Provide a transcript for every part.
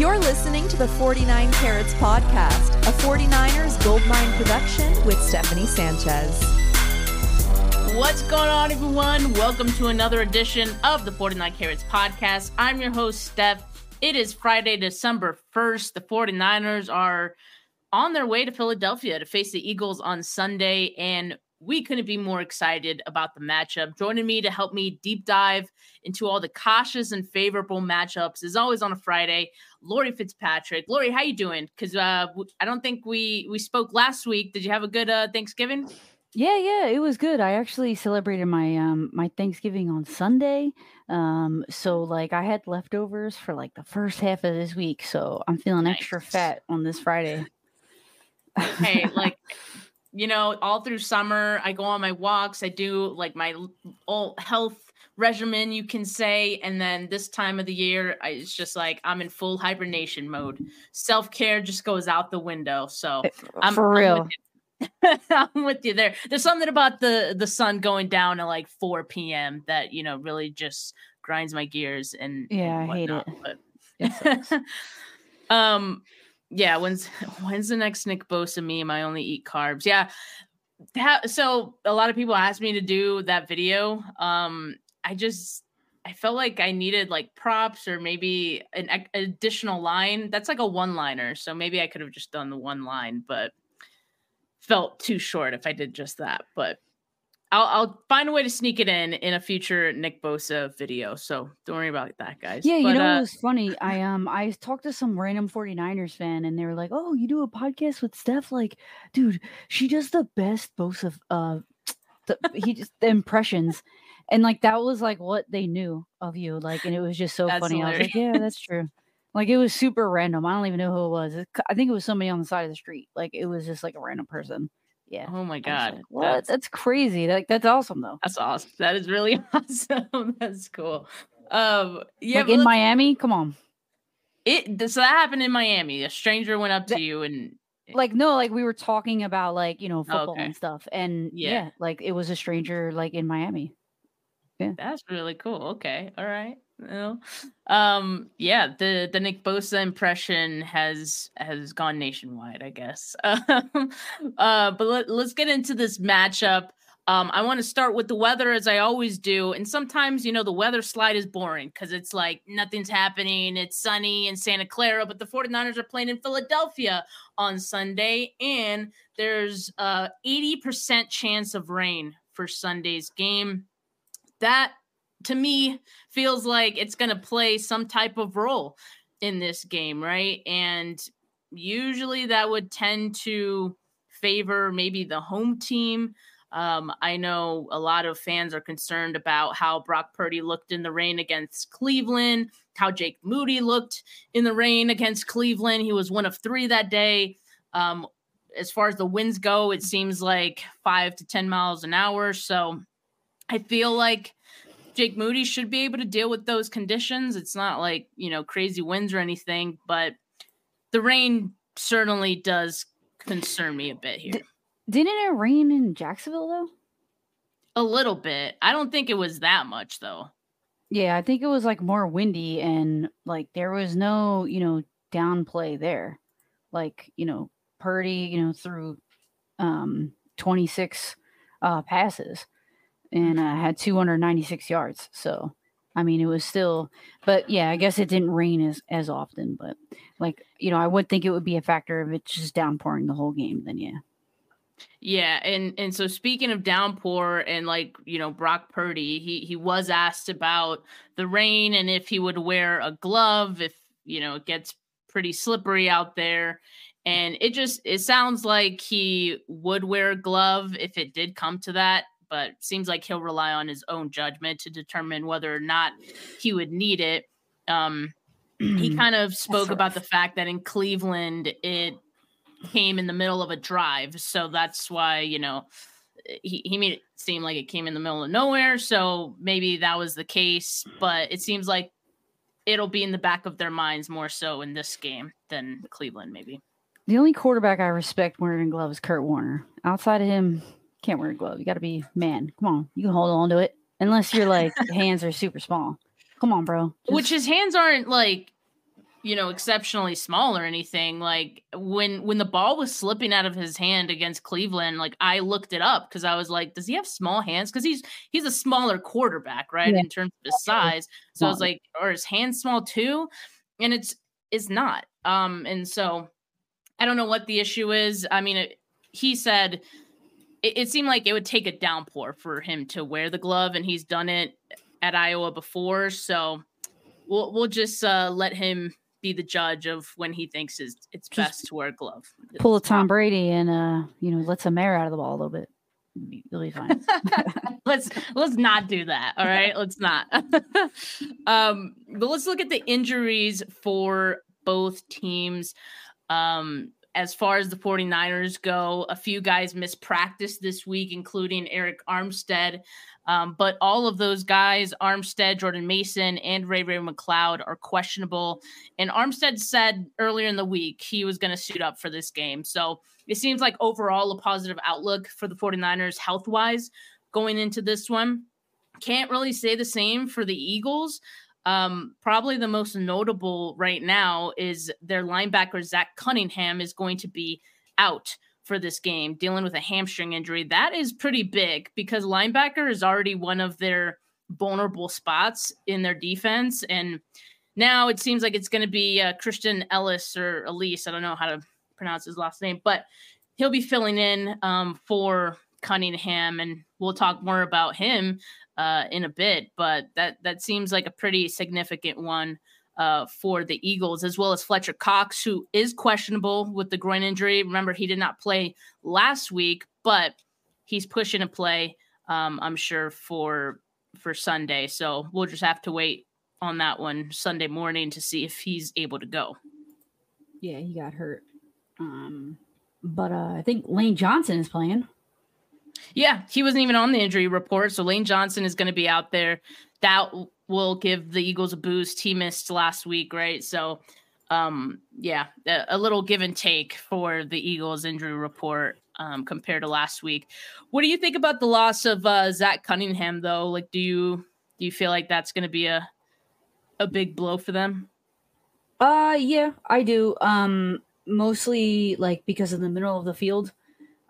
You're listening to the 49 Carats Podcast, a 49ers Goldmine production with Stephanie Sanchez. What's going on, everyone? Welcome to another edition of the 49 Carats Podcast. I'm your host, Steph. It is Friday, December 1st. The 49ers are on their way to Philadelphia to face the Eagles on Sunday, and we couldn't be more excited about the matchup. Joining me to help me deep dive into all the cautious and favorable matchups is always on a Friday. Laurie Fitzpatrick. Laurie, how you doing? Because uh, I don't think we we spoke last week. Did you have a good uh, Thanksgiving? Yeah, yeah, it was good. I actually celebrated my um my Thanksgiving on Sunday. Um so like I had leftovers for like the first half of this week, so I'm feeling Nice. extra fat on this Friday. hey, like you know, all through summer, I go on my walks. I do like my all health regimen, you can say, and then this time of the year, I, it's just like I'm in full hibernation mode. Self care just goes out the window. So I'm for I'm real. with you. I'm with you there. There's something about the the sun going down at like 4 p.m. that you know really just grinds my gears and Yeah, and I hate it. But It um, yeah. When's when's the next Nick Bosa meme? I only eat carbs. Yeah. That, so a lot of people asked me to do that video. Um, I just I felt like I needed like props or maybe an additional line. That's like a one liner, so maybe I could have just done the one line, but felt too short if I did just that. But I'll I'll find a way to sneak it in in a future Nick Bosa video. So don't worry about that, guys. Yeah, you know uh, it was funny. I um I talked to some random 49ers fan and they were like, "Oh, you do a podcast with Steph like, dude, she does the best both of uh the, he just the impressions." And like that was like what they knew of you like and it was just so That's funny. I was like, "Yeah, that's true." Like it was super random. I don't even know who it was. It, I think it was somebody on the side of the street. Like it was just like a random person. Yeah. oh my god, like, what? that's- That's crazy. Like that's awesome though. That's awesome. That is really awesome. That's cool. Um, yeah, like in Miami, come on. it so that happened in Miami. A stranger went up to That- you and like no like we were talking about like you know football okay. and stuff and Yeah. yeah. like it was a stranger like in miami that's really cool. Okay, all right. Well, um, yeah, the the Nick Bosa impression has has gone nationwide, I guess. Uh, but let, let's get into this matchup. Um, I want to start with the weather as I always do. And sometimes, you know, the weather slide is boring because it's like nothing's happening. It's sunny in Santa Clara, but the 49ers are playing in Philadelphia on Sunday. And there's a 80% chance of rain for Sunday's game. That to me feels like it's going to play some type of role in this game, right? And usually that would tend to favor maybe the home team. Um, I know a lot of fans are concerned about how Brock Purdy looked in the rain against Cleveland, how Jake Moody looked in the rain against Cleveland. He was one of three that day. Um, as far as the winds go, it seems like five to 10 miles an hour. So I feel like Jake Moody should be able to deal with those conditions. It's not like, you know, crazy winds or anything, but the rain certainly does concern me a bit here. D- didn't it rain in jacksonville though A little bit. I don't think it was that much though. yeah i think it was like more windy and like there was no you know downplay there like you know purdy you know through um 26 uh passes and uh, had 296 yards so i mean it was still but yeah i guess it didn't rain as as often but like you know i would think it would be a factor of it's just downpouring the whole game then yeah. Yeah, and and so speaking of downpour and like you know Brock Purdy, he he was asked about the rain and if he would wear a glove if you know it gets pretty slippery out there, and it just it sounds like he would wear a glove if it did come to that, but seems like he'll rely on his own judgment to determine whether or not he would need it. Um, he kind of spoke about the fact that in Cleveland it came in the middle of a drive, so that's why you know he he made it seem like it came in the middle of nowhere. So maybe that was the case, but it seems like it'll be in the back of their minds more so in this game than Cleveland, maybe. The only quarterback I respect wearing gloves is Kurt Warner. Outside of him, can't wear a glove. You got to be man. Come on, you can hold on to it. Unless your like hands are super small. Come on, bro. Which Just- his hands aren't like you know, exceptionally small or anything. Like when when the ball was slipping out of his hand against Cleveland, like I looked it up because I was like, does he have small hands? Because he's he's a smaller quarterback, right? Yeah. In terms of his size. So I was like, or his hands small too? And it's it's not. Um, and so I don't know what the issue is. I mean, it, he said it, it seemed like it would take a downpour for him to wear the glove, and he's done it at Iowa before. So we'll we'll just uh, let him be the judge of when he thinks is it's Just best to wear a glove. Pull a Tom Brady and uh, you know, let some air out of the ball a little bit. You'll be fine. let's let's not do that. All right. let's not. um, but let's look at the injuries for both teams. Um, as far as the 49ers go, a few guys missed practice this week, including Arik Armstead. Um, but all of those guys, Armstead, Jordan Mason, and Ray Ray McCloud, are questionable. And Armstead said earlier in the week he was going to suit up for this game. So it seems like overall a positive outlook for the 49ers health wise going into this one. Can't really say the same for the Eagles. Um, probably the most notable right now is their linebacker, Zach Cunningham, is going to be out for this game, dealing with a hamstring injury. That is pretty big because linebacker is already one of their vulnerable spots in their defense. And now it seems like it's going to be uh, Christian Elliss or Elise. I don't know how to pronounce his last name, but he'll be filling in um, for Cunningham, and we'll talk more about him uh, in a bit. But that that seems like a pretty significant one uh, for the Eagles, as well as Fletcher Cox, who is questionable with the groin injury. Remember, he did not play last week, but he's pushing to play. Um, I'm sure for for Sunday. So we'll just have to wait on that one Sunday morning to see if he's able to go. Yeah, he got hurt. Um, but uh, I think Lane Johnson is playing. Yeah, he wasn't even on the injury report. So Lane Johnson is going to be out there. That will give the Eagles a boost. He missed last week, right? So, um, yeah, a, little give and take for the Eagles injury report um, compared to last week. What do you think about the loss of uh, Zach Cunningham, though? Like, do you do you feel like that's going to be a a big blow for them? Uh, yeah, I do. Um, mostly like because of the middle of the field.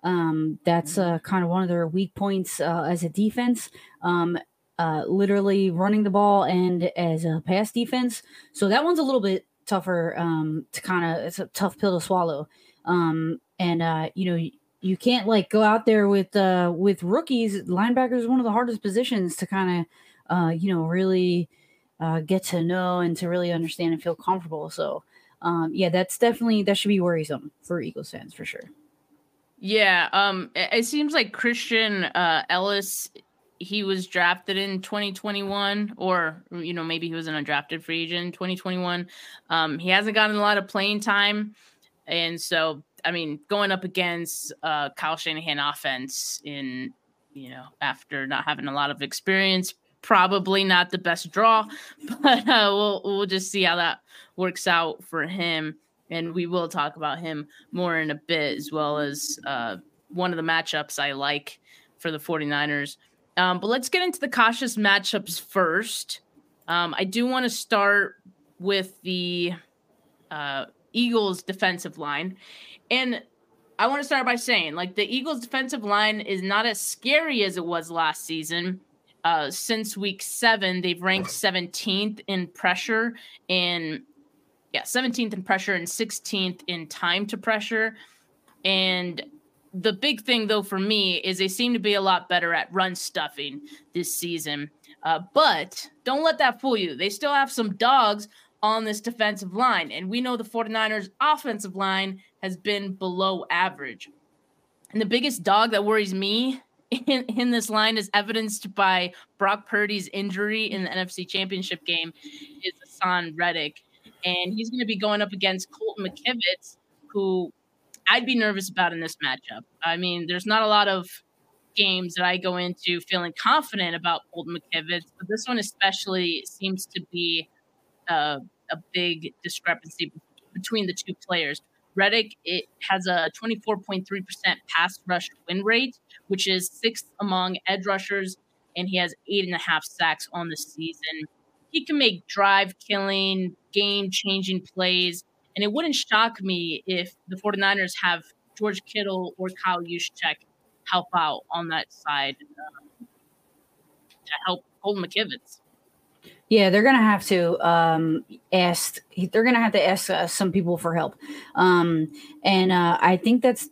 Um, that's uh, kind of one of their weak points uh, as a defense. Um, uh, literally running the ball and as a pass defense. So that one's a little bit tougher um, to kind of it's a tough pill to swallow. Um, and uh, you know you, you can't like go out there with uh, with rookies. Linebacker is one of the hardest positions to kind of uh, you know really uh, get to know and to really understand and feel comfortable. So um, yeah, that's definitely that should be worrisome for Eagles fans for sure. Yeah, um, it, seems like Christian uh, Elliss he was drafted in 2021 or you know maybe he was an undrafted free agent in 2021 um, he hasn't gotten a lot of playing time and so i mean going up against uh, kyle shanahan offense in you know after not having a lot of experience probably not the best draw but uh, we'll, we'll just see how that works out for him and we will talk about him more in a bit as well as uh, one of the matchups i like for the 49ers um, but let's get into the cautious matchups first. Um, I do want to start with the uh, Eagles defensive line. And I want to start by saying, like, the Eagles defensive line is not as scary as it was last season. Uh, since week seven, they've ranked 17th in pressure and yeah, 17th in pressure and 16th in time to pressure. And the big thing though for me is they seem to be a lot better at run stuffing this season. Uh, but don't let that fool you. They still have some dogs on this defensive line. And we know the 49ers offensive line has been below average. And the biggest dog that worries me in, in this line is evidenced by Brock Purdy's injury in the NFC Championship game is Haason Reddick. And he's going to be going up against Colton McKivitz, who I'd be nervous about in this matchup. I mean, there's not a lot of games that I go into feeling confident about Colton McKivitz, but this one especially seems to be a, a big discrepancy between the two players. Reddick it has a 24.3% pass rush win rate, which is sixth among edge rushers, and he has eight and a half sacks on the season. He can make drive killing, game changing plays. And it wouldn't shock me if the 49ers have George Kittle or Kyle Juszczyk help out on that side um, to help Colton McKivitz. Yeah, they're gonna have to um, ask. They're gonna have to ask uh, some people for help, um, and uh, I think that's.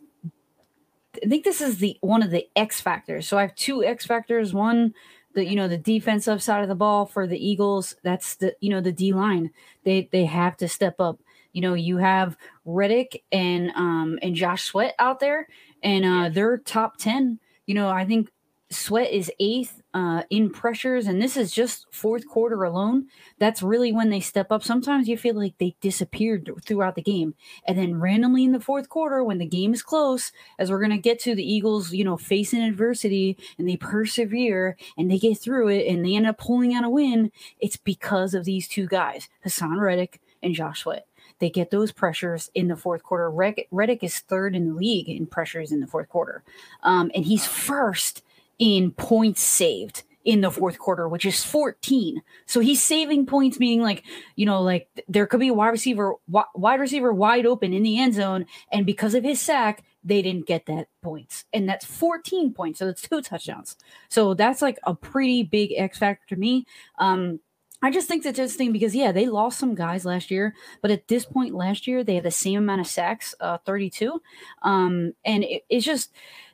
I think this is the one of the X factors. So I have two X factors. One, the you know the defensive side of the ball for the Eagles. That's the you know the D line. They they have to step up. You know you have Reddick and um and Josh Sweat out there, and uh, they're top ten. You know I think Sweat is eighth uh, in pressures, and this is just fourth quarter alone. That's really when they step up. Sometimes you feel like they disappeared throughout the game, and then randomly in the fourth quarter, when the game is close, as we're gonna get to, the Eagles, you know, facing adversity and they persevere and they get through it and they end up pulling out a win. It's because of these two guys, Haason Reddick and Josh Sweat. They get those pressures in the fourth quarter. Reddick is third in the league in pressures in the fourth quarter, um, and he's first in points saved in the fourth quarter, which is 14. So he's saving points, meaning like, you know, like there could be a wide receiver, wide receiver wide open in the end zone. And because of his sack, they didn't get that points. And that's 14 points. So that's two touchdowns. So that's like a pretty big X factor to me. Um, I just think it's interesting because yeah, they lost some guys last year, but at this point last year they had the same amount of sacks, uh, 32. Um, and it, it's just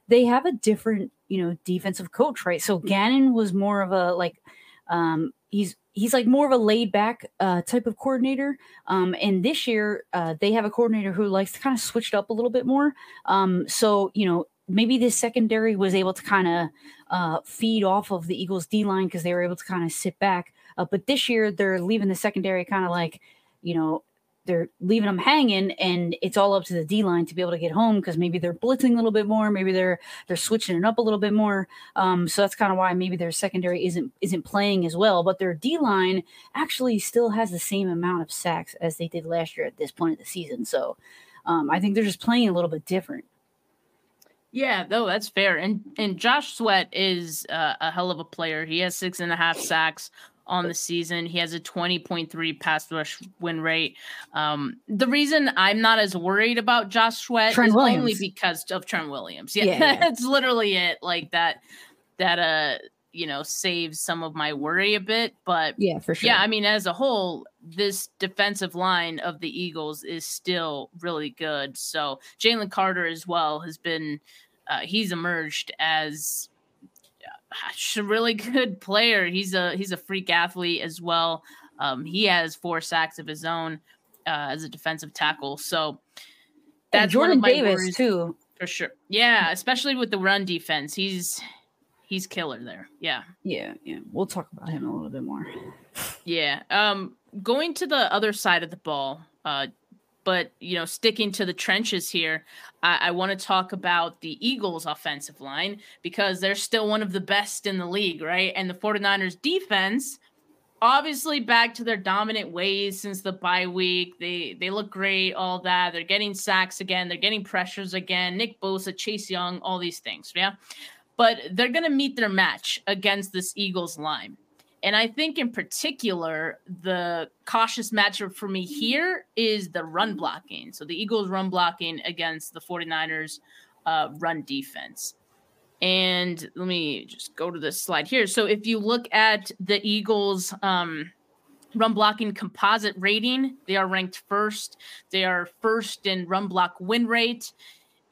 they have a different you know defensive coach, right? So Gannon was more of a like um, he's he's like more of a laid back uh, type of coordinator. Um, and this year uh, they have a coordinator who likes to kind of switch it up a little bit more. Um, so you know maybe this secondary was able to kind of uh, feed off of the Eagles D line because they were able to kind of sit back. Uh, but this year they're leaving the secondary kind of like you know they're leaving them hanging and it's all up to the D line to be able to get home because maybe they're blitzing a little bit more, maybe they're they're switching it up a little bit more. Um, so that's kind of why maybe their secondary isn't isn't playing as well. But their D line actually still has the same amount of sacks as they did last year at this point of the season. So um, I think they're just playing a little bit different. Yeah, no, that's fair. And and Josh Sweat is uh, a hell of a player. He has six and a half sacks on the season. He has a 20.3 pass rush win rate. Um, the reason I'm not as worried about Josh Sweat Trent is Williams. only because of Trent Williams. Yeah, yeah, yeah. it's literally it. Like that, that, uh, you know, saves some of my worry a bit. But yeah, for sure. Yeah, I mean, as a whole, this defensive line of the Eagles is still really good. So Jalen Carter as well has been, uh, he's emerged as a really good player. He's a he's a freak athlete as well. Um, he has four sacks of his own uh, as a defensive tackle. So that's and Jordan Davis too, for sure. Yeah, especially with the run defense, he's he's killer there. Yeah, yeah, yeah. We'll talk about him a little bit more. Yeah. Um, going to the other side of the ball. Uh, but you know, sticking to the trenches here, I, I want to talk about the Eagles' offensive line because they're still one of the best in the league, right? And the 49ers defense, obviously back to their dominant ways since the bye week. They they look great, all that. They're getting sacks again, they're getting pressures again. Nick Bosa, Chase Young, all these things, yeah. But they're gonna meet their match against this Eagles line. And I think in particular, the cautious matchup for me here is the run blocking. So the Eagles run blocking against the 49ers uh, run defense. And let me just go to this slide here. So if you look at the Eagles um, run blocking composite rating, they are ranked first. They are first in run block win rate.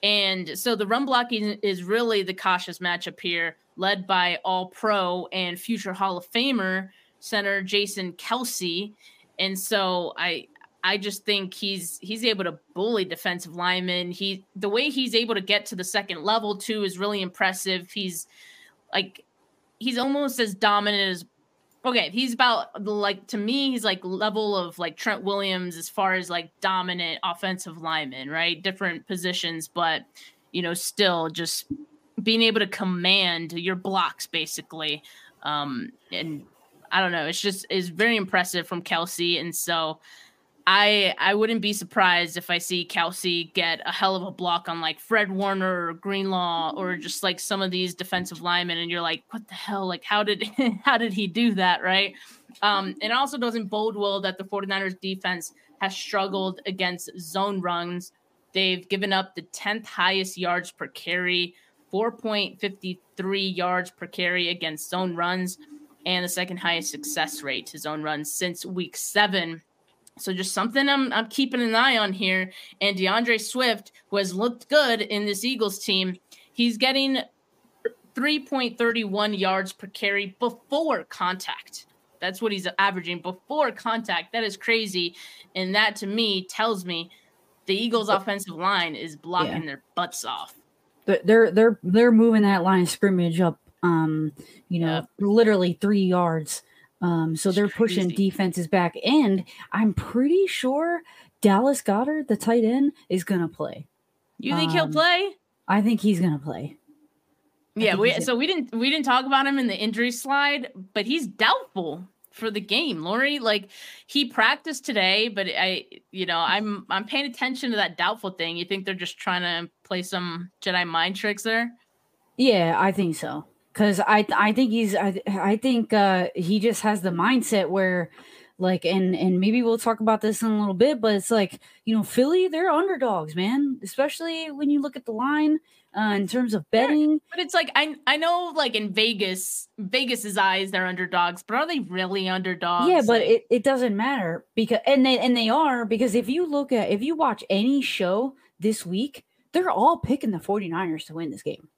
And so the run blocking is really the cautious matchup here led by All Pro and future Hall of Famer center Jason Kelce. And so I I just think he's he's able to bully defensive linemen. He the way he's able to get to the second level too is really impressive. He's like he's almost as dominant as okay, he's about like to me, he's like level of like Trent Williams as far as like dominant offensive lineman, right? Different positions, but you know, still just being able to command your blocks basically. Um, and I don't know, it's just is very impressive from Kelce. And so I I wouldn't be surprised if I see Kelce get a hell of a block on like Fred Warner or Greenlaw or just like some of these defensive linemen, and you're like, what the hell? Like, how did how did he do that? Right? Um, it also doesn't bode well that the 49ers defense has struggled against zone runs. They've given up the 10th highest yards per carry, 4.53 yards per carry against zone runs, and the second highest success rate to zone runs since week seven. So just something I'm I'm keeping an eye on here. And DeAndre Swift, who has looked good in this Eagles team, he's getting 3.31 yards per carry before contact. That's what he's averaging before contact. That is crazy. And that to me tells me the Eagles offensive line is blocking yeah. their butts off. They're they're they're moving that line of scrimmage up um, you know, yep. literally 3 yards. Um, so they're pushing defenses back and I'm pretty sure Dallas Goedert the tight end, is going to play. You think um, he'll play? I think he's going to play. Yeah, we so we didn't we didn't talk about him in the injury slide, but he's doubtful for the game. Laurie, like he practiced today, but I you know, I'm I'm paying attention to that doubtful thing. You think they're just trying to play some Jedi mind tricks there? Yeah, I think so. Cuz I I think he's I I think uh he just has the mindset where like and and maybe we'll talk about this in a little bit but it's like you know philly they're underdogs man especially when you look at the line uh, in terms of betting. But it's like I I know like in Vegas, Vegas's eyes they're underdogs, but are they really underdogs? Yeah, but it, it doesn't matter because and they and they are because if you look at if you watch any show this week, they're all picking the 49ers to win this game.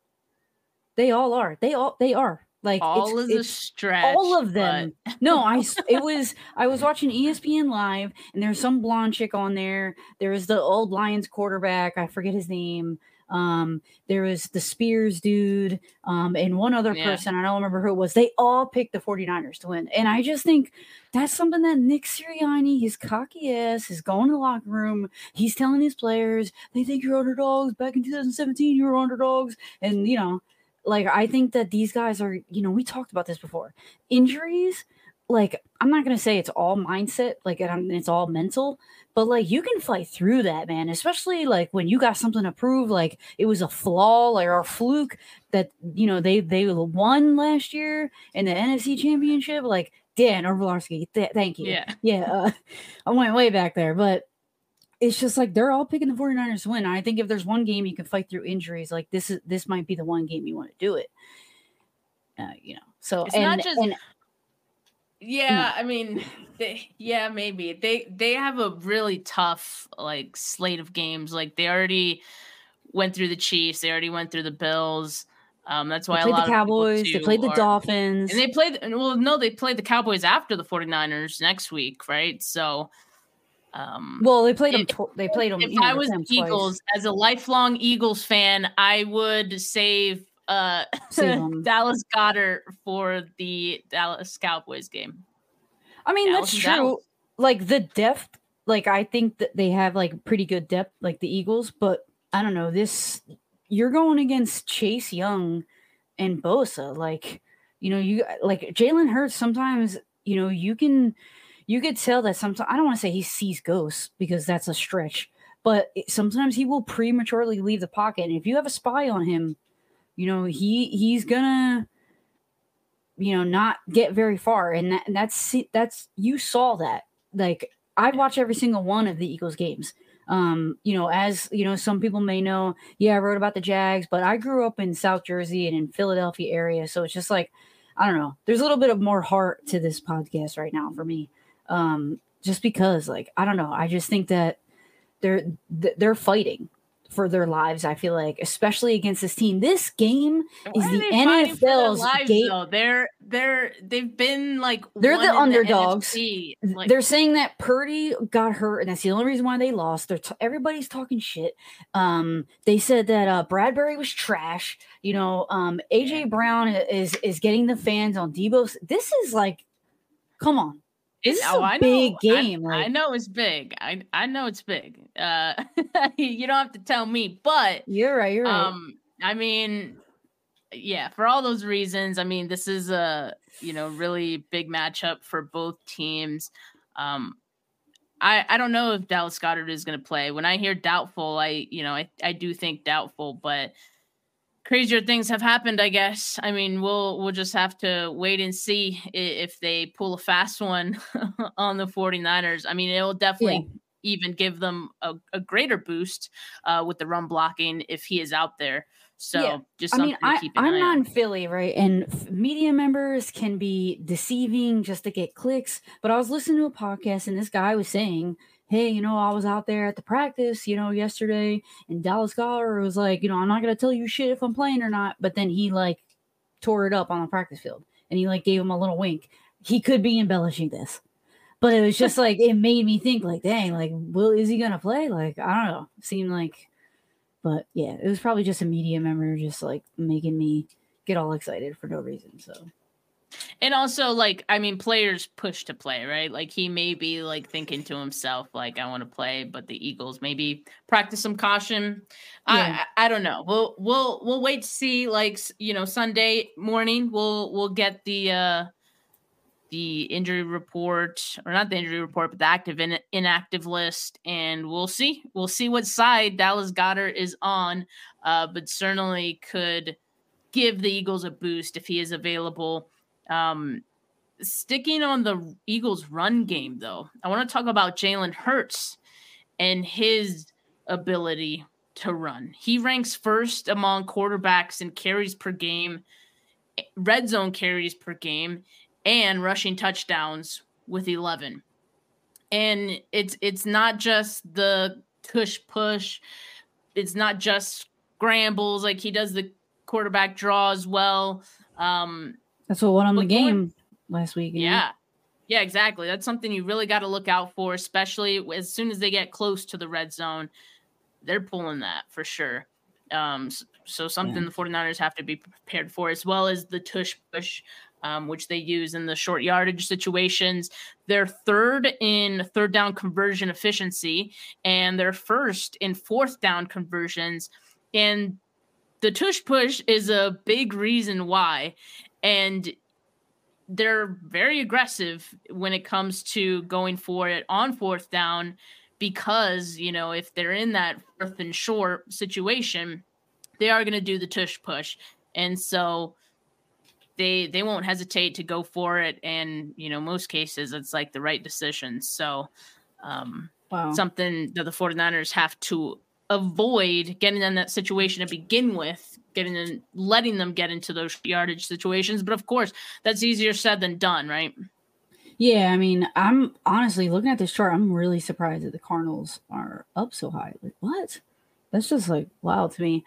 They all are. They all they are. Like all it's, is it's, a stretch. All of them. But... no, I it was I was watching ESPN live and there's some blonde chick on there. There is the old Lions quarterback. I forget his name. Um, there was the Spears dude, um, and one other yeah. person. I don't remember who it was. They all picked the 49ers to win. And I just think that's something that Nick Sirianni, his cocky ass, is going to the locker room. He's telling his players, they think you're underdogs. Back in 2017, you were underdogs. And, you know, like I think that these guys are, you know, we talked about this before. Injuries, like I'm not gonna say it's all mindset, like it's all mental, but like you can fight through that, man. Especially like when you got something to prove, like it was a flaw, like or a fluke that you know they they won last year in the NFC Championship. Like Dan Orlovsky, th- thank you. Yeah, yeah. Uh, I went way back there, but it's just like they're all picking the 49ers to win. I think if there's one game you can fight through injuries, like this is this might be the one game you want to do it. Uh, you know, so it's and, not just and, yeah, I mean, they, yeah, maybe they they have a really tough like slate of games. Like they already went through the Chiefs, they already went through the Bills. Um, that's why they played the Cowboys, they played the are, Dolphins, and they played. Well, no, they played the Cowboys after the 49ers next week, right? So, um, well, they played them. Tw- they played them. If I was Eagles, twice. as a lifelong Eagles fan, I would save uh Dallas Goedert for the Dallas Cowboys game. I mean, Dallas that's true. Dallas. Like the depth, like I think that they have like pretty good depth, like the Eagles, but I don't know. This you're going against Chase Young and Bosa. Like, you know, you like Jalen Hurts sometimes, you know, you can you could tell that sometimes I don't want to say he sees ghosts because that's a stretch, but sometimes he will prematurely leave the pocket. And if you have a spy on him, you know he he's gonna you know not get very far. And, that, and that's that's you saw that. Like i watch every single one of the eagles games. Um you know as you know some people may know yeah i wrote about the jags but i grew up in south jersey and in philadelphia area. So it's just like i don't know. There's a little bit of more heart to this podcast right now for me. Um just because like i don't know. I just think that they're they're fighting for their lives. I feel like, especially against this team. This game is the NFL's lives, game. Though? They're they're they've been like they're the underdogs. The like, they're saying that Purdy got hurt, and that's the only reason why they lost. They're t- everybody's talking shit. Um, they said that uh, Bradbury was trash. You know, um, AJ Brown is is getting the fans on Deebo. This is like, come on. Is oh, a I big know. game. I, like, I, know it's big. I I know it's big. Uh, you don't have to tell me, but you're right. You're right. Um, I mean, yeah, for all those reasons, I mean, this is a you know really big matchup for both teams. Um, I I don't know if Dallas Goedert is going to play. When I hear doubtful, I you know I I do think doubtful, but crazier things have happened, I guess. I mean, we'll we'll just have to wait and see if they pull a fast one on the 49ers. I mean, it'll definitely yeah. even give them a, a greater boost uh, with the run blocking if he is out there. So yeah. just I mean, I, I'm not in Philly, right? And media members can be deceiving just to get clicks. But I was listening to a podcast and this guy was saying hey, you know, I was out there at the practice, you know, yesterday, and Dallas Goedert was like, you know, I'm not gonna tell you shit if I'm playing or not. But then he like tore it up on the practice field, and he like gave him a little wink. He could be embellishing this, but it was just like it made me think, like, dang, like, will is he gonna play? Like, I don't know. Seemed like, but yeah, it was probably just a media member just like making me get all excited for no reason. So and also, like, I mean, players push to play, right? Like, he may be like thinking to himself, like, I want to play, but the Eagles maybe practice some caution. Yeah. I, I don't know. We'll we'll we'll wait to see. Like, you know, Sunday morning, we'll we'll get the uh the injury report, or not the injury report, but the active and inactive list, and we'll see. We'll see what side Dallas Goedert is on. Uh, but certainly could give the Eagles a boost if he is available. Um, sticking on the Eagles' run game, though, I want to talk about Jalen Hurts and his ability to run. He ranks first among quarterbacks in carries per game, red zone carries per game, and rushing touchdowns with 11. And it's it's not just the push push, it's not just scrambles like he does the quarterback draw as well. Um, that's what won them the game last week. Yeah. Yeah, exactly. That's something you really got to look out for, especially as soon as they get close to the red zone. They're pulling that for sure. Um, so, something yeah. the 49ers have to be prepared for, as well as the tush push, um, which they use in the short yardage situations. They're third in third down conversion efficiency, and they're first in fourth down conversions. And the tush push is a big reason why and they're very aggressive when it comes to going for it on fourth down because you know if they're in that fourth and short situation they are going to do the tush push and so they they won't hesitate to go for it and you know most cases it's like the right decision so um wow. something that the 49ers have to avoid getting in that situation to begin with getting in, letting them get into those yardage situations. But of course, that's easier said than done, right? Yeah, I mean, I'm honestly looking at this chart. I'm really surprised that the Cardinals are up so high. Like, what? That's just like wow to me.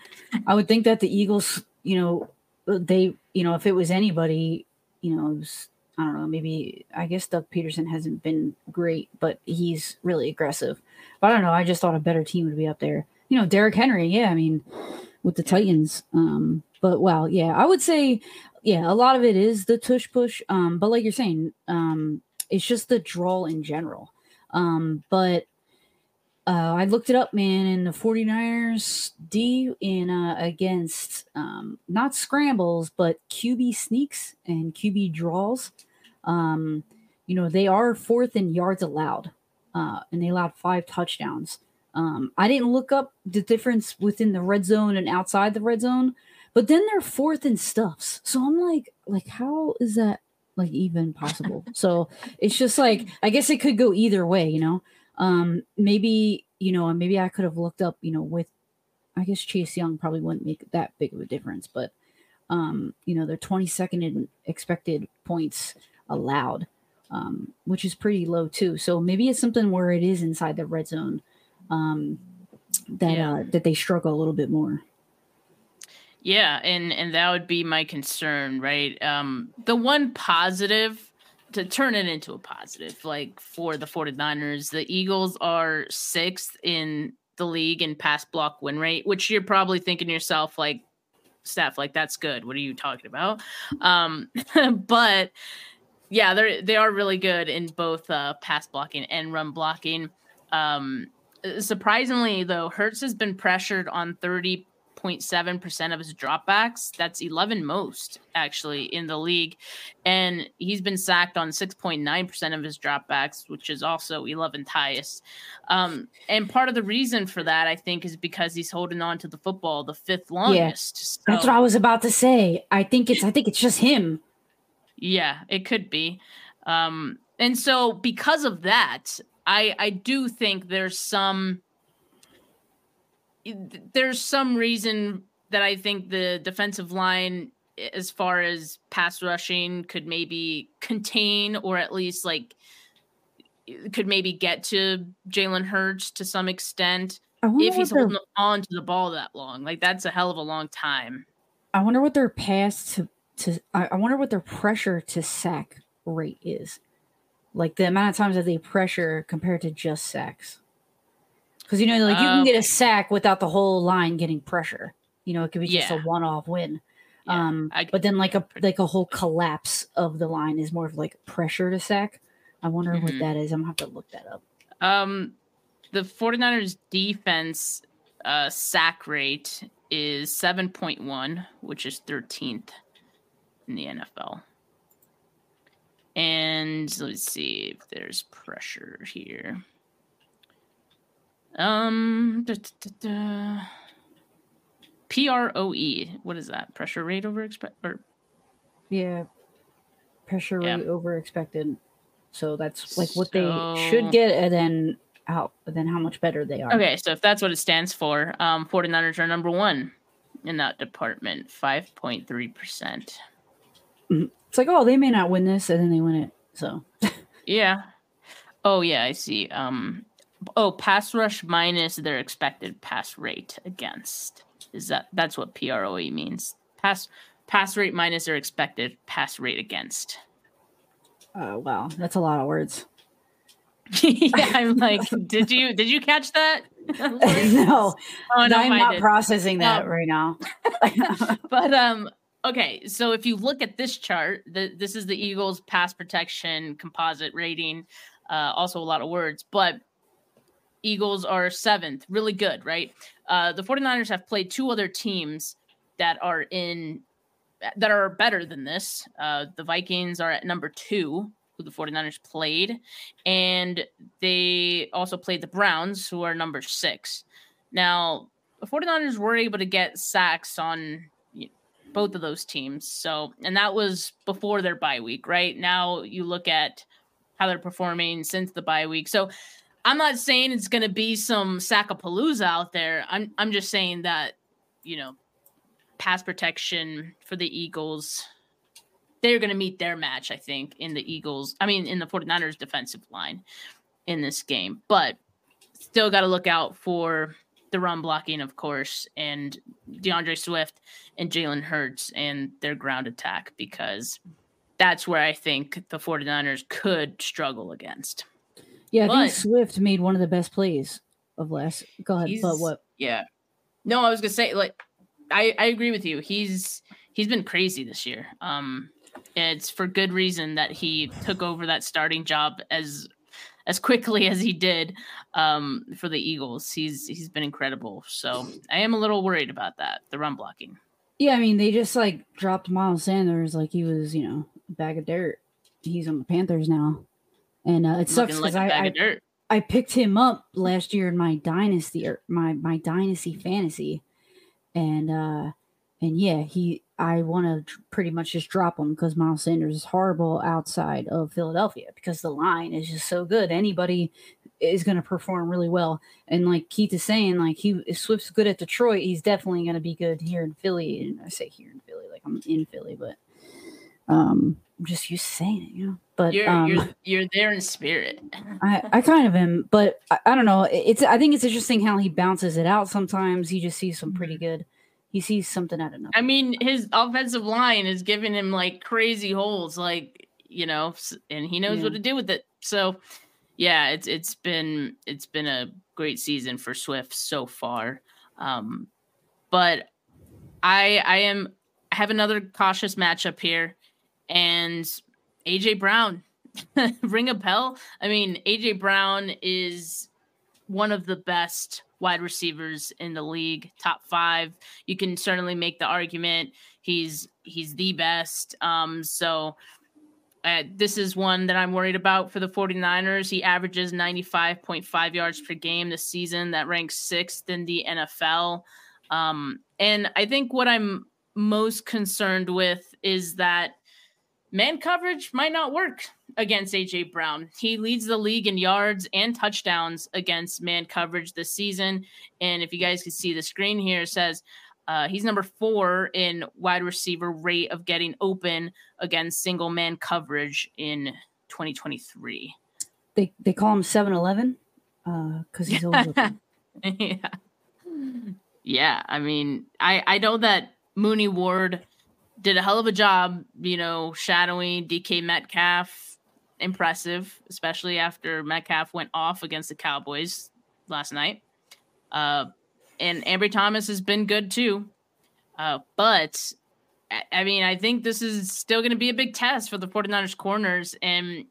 I would think that the Eagles, you know, they, you know, if it was anybody, you know, was, I don't know, maybe I guess Doug Pederson hasn't been great, but he's really aggressive. But I don't know. I just thought a better team would be up there. You know, Derrick Henry. Yeah, I mean, with the Titans. Um, but well, yeah, I would say, yeah, a lot of it is the tush push. Um, but like you're saying, um, it's just the draw in general. Um, but uh, I looked it up, man, and the 49ers D in uh, against um, not scrambles, but QB sneaks and QB draws. Um, you know, they are fourth in yards allowed, uh, and they allowed five touchdowns. Um, I didn't look up the difference within the red zone and outside the red zone, but then they're fourth in stuffs. So I'm like, like, how is that like even possible? so it's just like, I guess it could go either way, you know. Um, maybe you know, maybe I could have looked up, you know, with I guess Chase Young probably wouldn't make that big of a difference, but um, you know, they're 22nd in expected points allowed, um, which is pretty low too. So maybe it's something where it is inside the red zone um, that yeah. uh, that they struggle a little bit more. Yeah, and and that would be my concern, right? Um, the one positive to turn it into a positive, like for the 49ers, the Eagles are sixth in the league in pass block win rate, which you're probably thinking yourself, like, Steph, like that's good. What are you talking about? Um, but yeah, they're they are really good in both uh, pass blocking and run blocking. Um, surprisingly, though, Hurts has been pressured on 30 5.7% of his dropbacks. That's 11 most actually in the league. And he's been sacked on 6.9% of his dropbacks, which is also 11th highest. Um, and part of the reason for that, I think, is because he's holding on to the football the fifth longest. Yeah, that's what I was about to say. I think it's I think it's just him. Yeah, it could be. Um, and so because of that, I I do think there's some there's some reason that I think the defensive line as far as pass rushing could maybe contain or at least like could maybe get to Jalen Hurts to some extent if he's holding on to the ball that long. Like that's a hell of a long time. I wonder what their pass to to I wonder what their pressure to sack rate is. Like the amount of times that they pressure compared to just sacks. Because you know, like you can get a um, sack without the whole line getting pressure. You know, it could be just yeah. a one-off win. Yeah, um, I, but then like a like a whole collapse of the line is more of like pressure to sack. I wonder mm-hmm. what that is. I'm gonna have to look that up. Um, the 49ers defense uh, sack rate is 7.1, which is 13th in the NFL. And let's see if there's pressure here. Um, da, da, da, PROE. What is that? Pressure rate over expect or? Yeah, pressure rate yeah. over expected. So that's like what so... they should get, and then how then how much better they are. Okay, so if that's what it stands for, um, 49ers are number one in that department, five point three percent. It's like, oh, they may not win this, and then they win it. So, yeah. Oh yeah, I see. Um, oh, pass rush minus their expected pass rate against. Is that that's what PROE means? Pass pass rate minus their expected pass rate against. Oh wow, that's a lot of words. yeah, I'm like, did you did you catch that? no, oh, no, I'm not processing that um, right now. but um, okay, so if you look at this chart, the, this is the Eagles' pass protection composite rating. Uh, also, a lot of words, but Eagles are seventh, really good, right? Uh, the 49ers have played two other teams that are in that are better than this. Uh, the Vikings are at number two, who the 49ers played, and they also played the Browns, who are number six. Now, the 49ers were able to get sacks on both of those teams. So, and that was before their bye week, right? Now you look at how they're performing since the bye week. So, I'm not saying it's going to be some Sackapalooza out there. I'm I'm just saying that you know, pass protection for the Eagles they're going to meet their match I think in the Eagles. I mean in the 49ers defensive line in this game. But still got to look out for the run blocking, of course, and DeAndre Swift and Jalen Hurts and their ground attack because that's where I think the 49ers could struggle against. Yeah, I but, think Swift made one of the best plays of last. Go ahead, but what? Yeah, no, I was gonna say like I I agree with you. He's he's been crazy this year. Um, it's for good reason that he took over that starting job as as quickly as he did um, for the Eagles. He's he's been incredible. So I am a little worried about that, the run blocking. Yeah, I mean they just like dropped Miles Sanders like he was, you know, a bag of dirt. He's on the Panthers now and uh, it sucks because like I, I, I picked him up last year in my dynasty or my my dynasty fantasy, and uh and yeah, he I want to pretty much just drop him because Miles Sanders is horrible outside of Philadelphia because the line is just so good. Anybody is going to perform really well, and like Keith is saying, like he if Swift's good at Detroit, he's definitely going to be good here in Philly. And I say here in Philly, like I'm in Philly, but um I'm just used to saying it, you know. But you're um, you're you're there in spirit. I I kind of am, but I, I, don't know. It's I think it's interesting how he bounces it out. Sometimes he just sees some pretty mm-hmm. good. He sees something out of nothing. I mean, his offensive line is giving him like crazy holes, like you know, and he knows yeah. what to do with it. So, yeah, it's it's been it's been a great season for Swift so far. Um, but I I am I have another cautious matchup here and AJ Brown. Ring a bell. I mean, AJ Brown is one of the best wide receivers in the league, top five. You can certainly make the argument he's he's the best. Um, so uh, this is one that I'm worried about for the 49ers. He averages 95.5 yards per game this season. That ranks sixth in the NFL. Um, and I think what I'm most concerned with is that man coverage might not work against AJ Brown. He leads the league in yards and touchdowns against man coverage this season. And if you guys can see the screen here, it says uh, he's number four in wide receiver rate of getting open against single man coverage in 2023. They they call him 7-Eleven because uh, he's always open. yeah. Yeah. I mean, I, I know that Mooney Ward did a hell of a job, you know, shadowing DK Metcalf. Impressive, especially after Metcalf went off against the Cowboys last night. Uh, and Ambry Thomas has been good too. Uh, but I mean, I think this is still going to be a big test for the 49ers corners. And,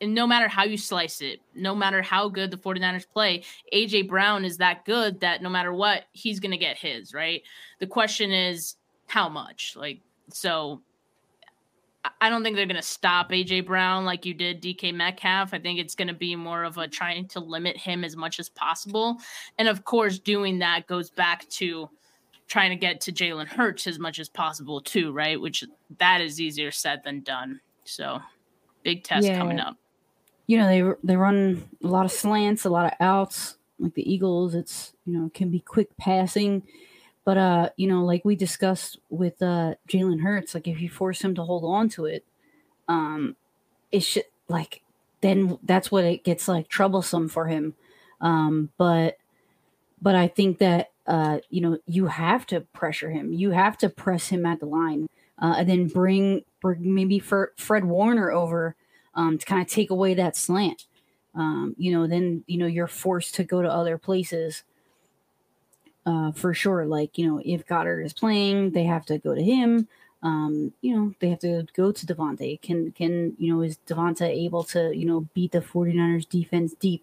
and no matter how you slice it, no matter how good the 49ers play, AJ Brown is that good that no matter what, he's going to get his, right? The question is how much? Like, so I don't think they're going to stop AJ Brown like you did DK Metcalf. I think it's going to be more of a trying to limit him as much as possible. And of course, doing that goes back to trying to get to Jalen Hurts as much as possible too, right? Which that is easier said than done. So, big test yeah. coming up. You know, they they run a lot of slants, a lot of outs. Like the Eagles, it's you know can be quick passing but uh, you know, like we discussed with uh Jalen Hurts, like if you force him to hold on to it, um, it should like then that's what it gets like troublesome for him. Um, but but I think that uh, you know, you have to pressure him. You have to press him at the line, uh, and then bring bring maybe for Fred Warner over um, to kind of take away that slant. Um, you know, then you know you're forced to go to other places uh, for sure. Like, you know, if Goedert is playing, they have to go to him. Um, you know, they have to go to DeVonta. Can, can, you know, is DeVonta able to, you know, beat the 49ers defense deep?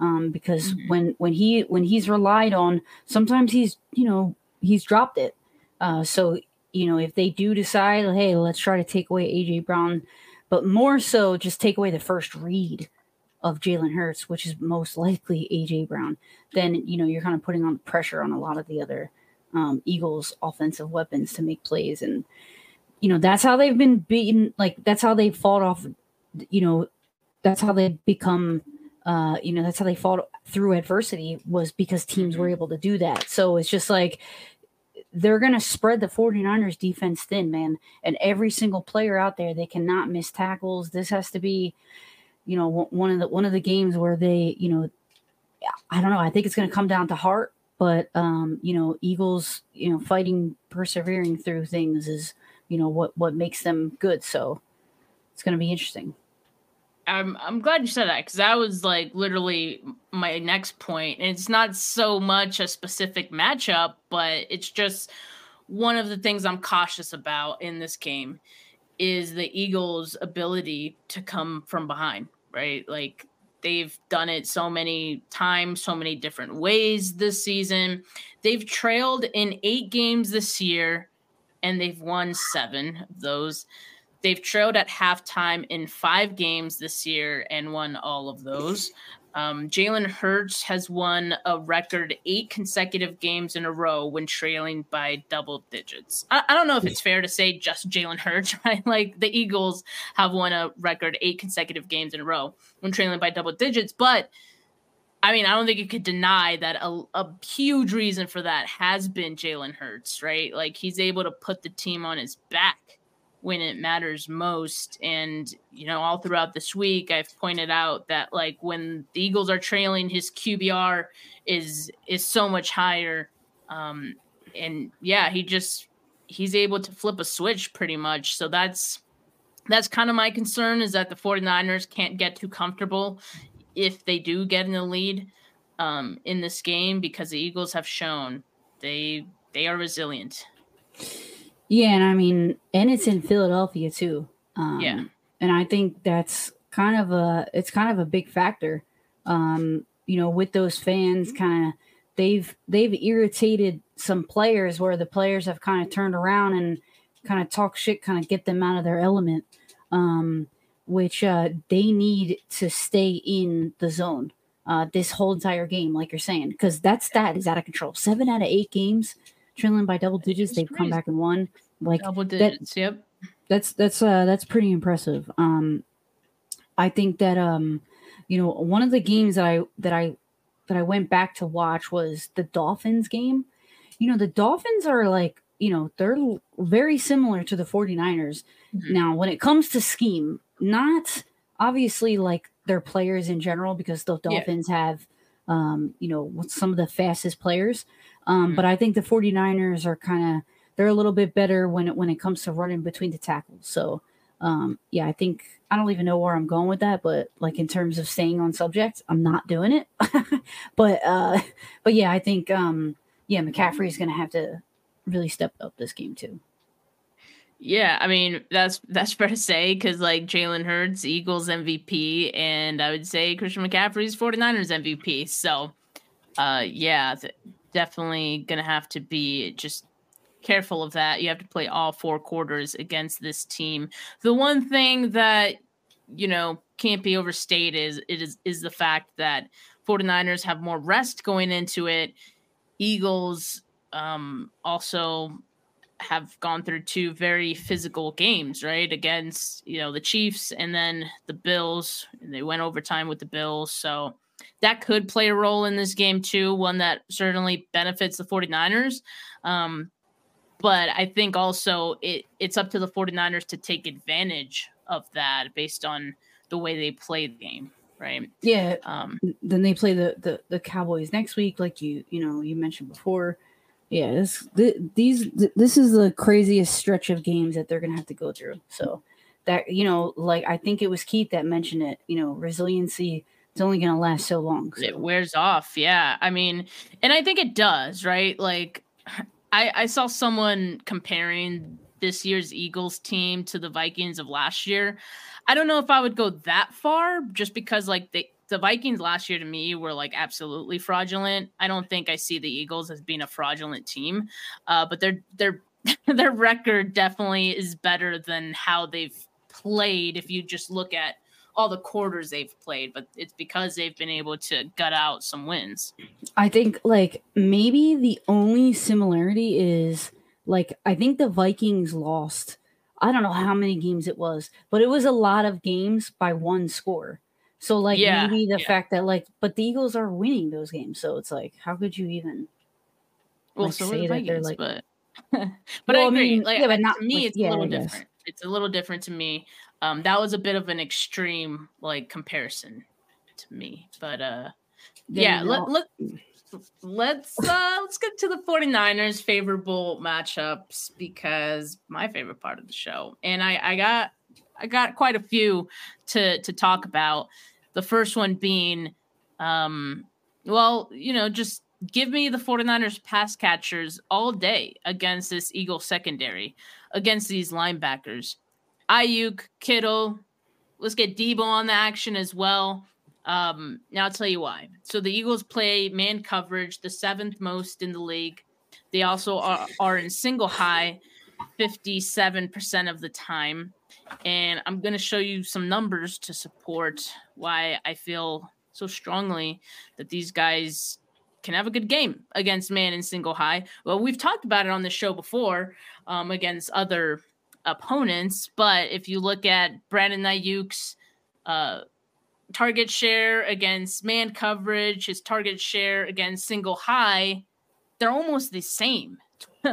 Um, because mm-hmm. when, when he, when he's relied on, sometimes he's, you know, he's dropped it. Uh, so, you know, if they do decide, hey, let's try to take away AJ Brown, but more so just take away the first read of Jalen Hurts, which is most likely AJ Brown, then you know you're kind of putting on pressure on a lot of the other um, Eagles' offensive weapons to make plays, and you know that's how they've been beaten. Like that's how they fought off. You know, that's how they become. Uh, you know, that's how they fought through adversity was because teams were mm-hmm. able to do that. So it's just like they're going to spread the 49ers defense thin, man. And every single player out there, they cannot miss tackles. This has to be you know one of the one of the games where they you know I don't know I think it's going to come down to heart but um you know Eagles you know fighting persevering through things is you know what what makes them good. So it's going to be interesting. I'm I'm glad you said that because that was like literally my next point. And it's not so much a specific matchup, but it's just one of the things I'm cautious about in this game is the Eagles' ability to come from behind right? Like they've done it so many times, so many different ways this season. They've trailed in eight games this year, and they've won seven of those. They've trailed at halftime in five games this year and won all of those. Um, Jalen Hurts has won a record eight consecutive games in a row when trailing by double digits. I, I don't know if it's fair to say just Jalen Hurts, right? Like the Eagles have won a record eight consecutive games in a row when trailing by double digits, but I mean, I don't think you could deny that a, a huge reason for that has been Jalen Hurts, right? Like he's able to put the team on his back when it matters most. And, you know, all throughout this week, I've pointed out that like when the Eagles are trailing, his QBR is is so much higher. Um, and yeah, he just he's able to flip a switch pretty much. So that's that's kind of my concern is that the 49ers can't get too comfortable if they do get in the lead um, in this game because the Eagles have shown they they are resilient. Yeah, and I mean, and it's in Philadelphia too. Um, yeah, and I think that's kind of a it's kind of a big factor. Um, you know, with those fans kind of they've they've irritated some players where the players have kind of turned around and kind of talk shit, kind of get them out of their element. Um, which uh, they need to stay in the zone uh, this whole entire game, like you're saying, because that stat is out of control. Seven out of eight games, trailing by double digits, they've come back and won. Like double digits, that, yep. That's that's uh that's pretty impressive. Um, I think that um, you know, one of the games that I that I that I went back to watch was the Dolphins game. You know, the Dolphins are like, you know, they're very similar to the 49ers. Mm-hmm. Now, when it comes to scheme, not obviously like their players in general, because the Dolphins yeah. have, um, you know, some of the fastest players. Um, mm-hmm. But I think the 49ers are kind of, they're a little bit better when it, when it comes to running between the tackles. So, um, yeah, I think I don't even know where I'm going with that, but like in terms of staying on subject, I'm not doing it. but uh, but yeah, I think um, yeah, McCaffrey is going to have to really step up this game too. Yeah, I mean that's that's fair to say because like Jalen Hurts, Eagles MVP, and I would say Christian McCaffrey's 49ers MVP. So, uh, yeah, th- definitely gonna have to be just careful of that. You have to play all four quarters against this team. The one thing that you know can't be overstated is it is is the fact that 49ers have more rest going into it. Eagles um, also have gone through two very physical games, right? Against, you know, the Chiefs and then the Bills. They went overtime with the Bills. So that could play a role in this game too, one that certainly benefits the 49ers. Um, but I think also it it's up to the 49ers to take advantage of that based on the way they play the game, right? Yeah. Um, then they play the, the the Cowboys next week, like you you know you mentioned before. Yeah, this these this is the craziest stretch of games that they're gonna have to go through. So that you know, like I think it was Keith that mentioned it. You know, resiliency it's only going to last so long. So. It wears off. Yeah. I mean, and I think it does, right? Like, I, I saw someone comparing this year's Eagles team to the Vikings of last year. I don't know if I would go that far just because like they the Vikings last year to me were like absolutely fraudulent. I don't think I see the Eagles as being a fraudulent team. Uh, but their their their record definitely is better than how they've played if you just look at all the quarters they've played, but it's because they've been able to gut out some wins. I think like maybe the only similarity is like I think the Vikings lost. I don't know how many games it was, but it was a lot of games by one score. So like yeah, maybe the yeah. fact that like but the Eagles are winning those games, so it's like how could you even well like, so say the Vikings, that they're like but but well, I agree. I mean, like yeah, but not, to me like, it's yeah, a little different. It's a little different to me. Um, that was a bit of an extreme like comparison to me, but uh, yeah. Let, let let's uh let's get to the 49ers favorable matchups because my favorite part of the show. And i i got i got quite a few to to talk about. The first one being um well you know just give me the 49ers pass catchers all day against this eagle secondary against these linebackers Aiyuk, Kittle. Let's get Deebo on the action as well. Um, now I'll tell you why. So the Eagles play man coverage, the seventh most in the league. They also are, are in single high 57% of the time. And I'm going to show you some numbers to support why I feel so strongly that these guys can have a good game against man in single high. Well, we've talked about it on the show before um, against other opponents. But if you look at Brandon Aiyuk's uh, target share against man coverage, his target share against single high, they're almost the same.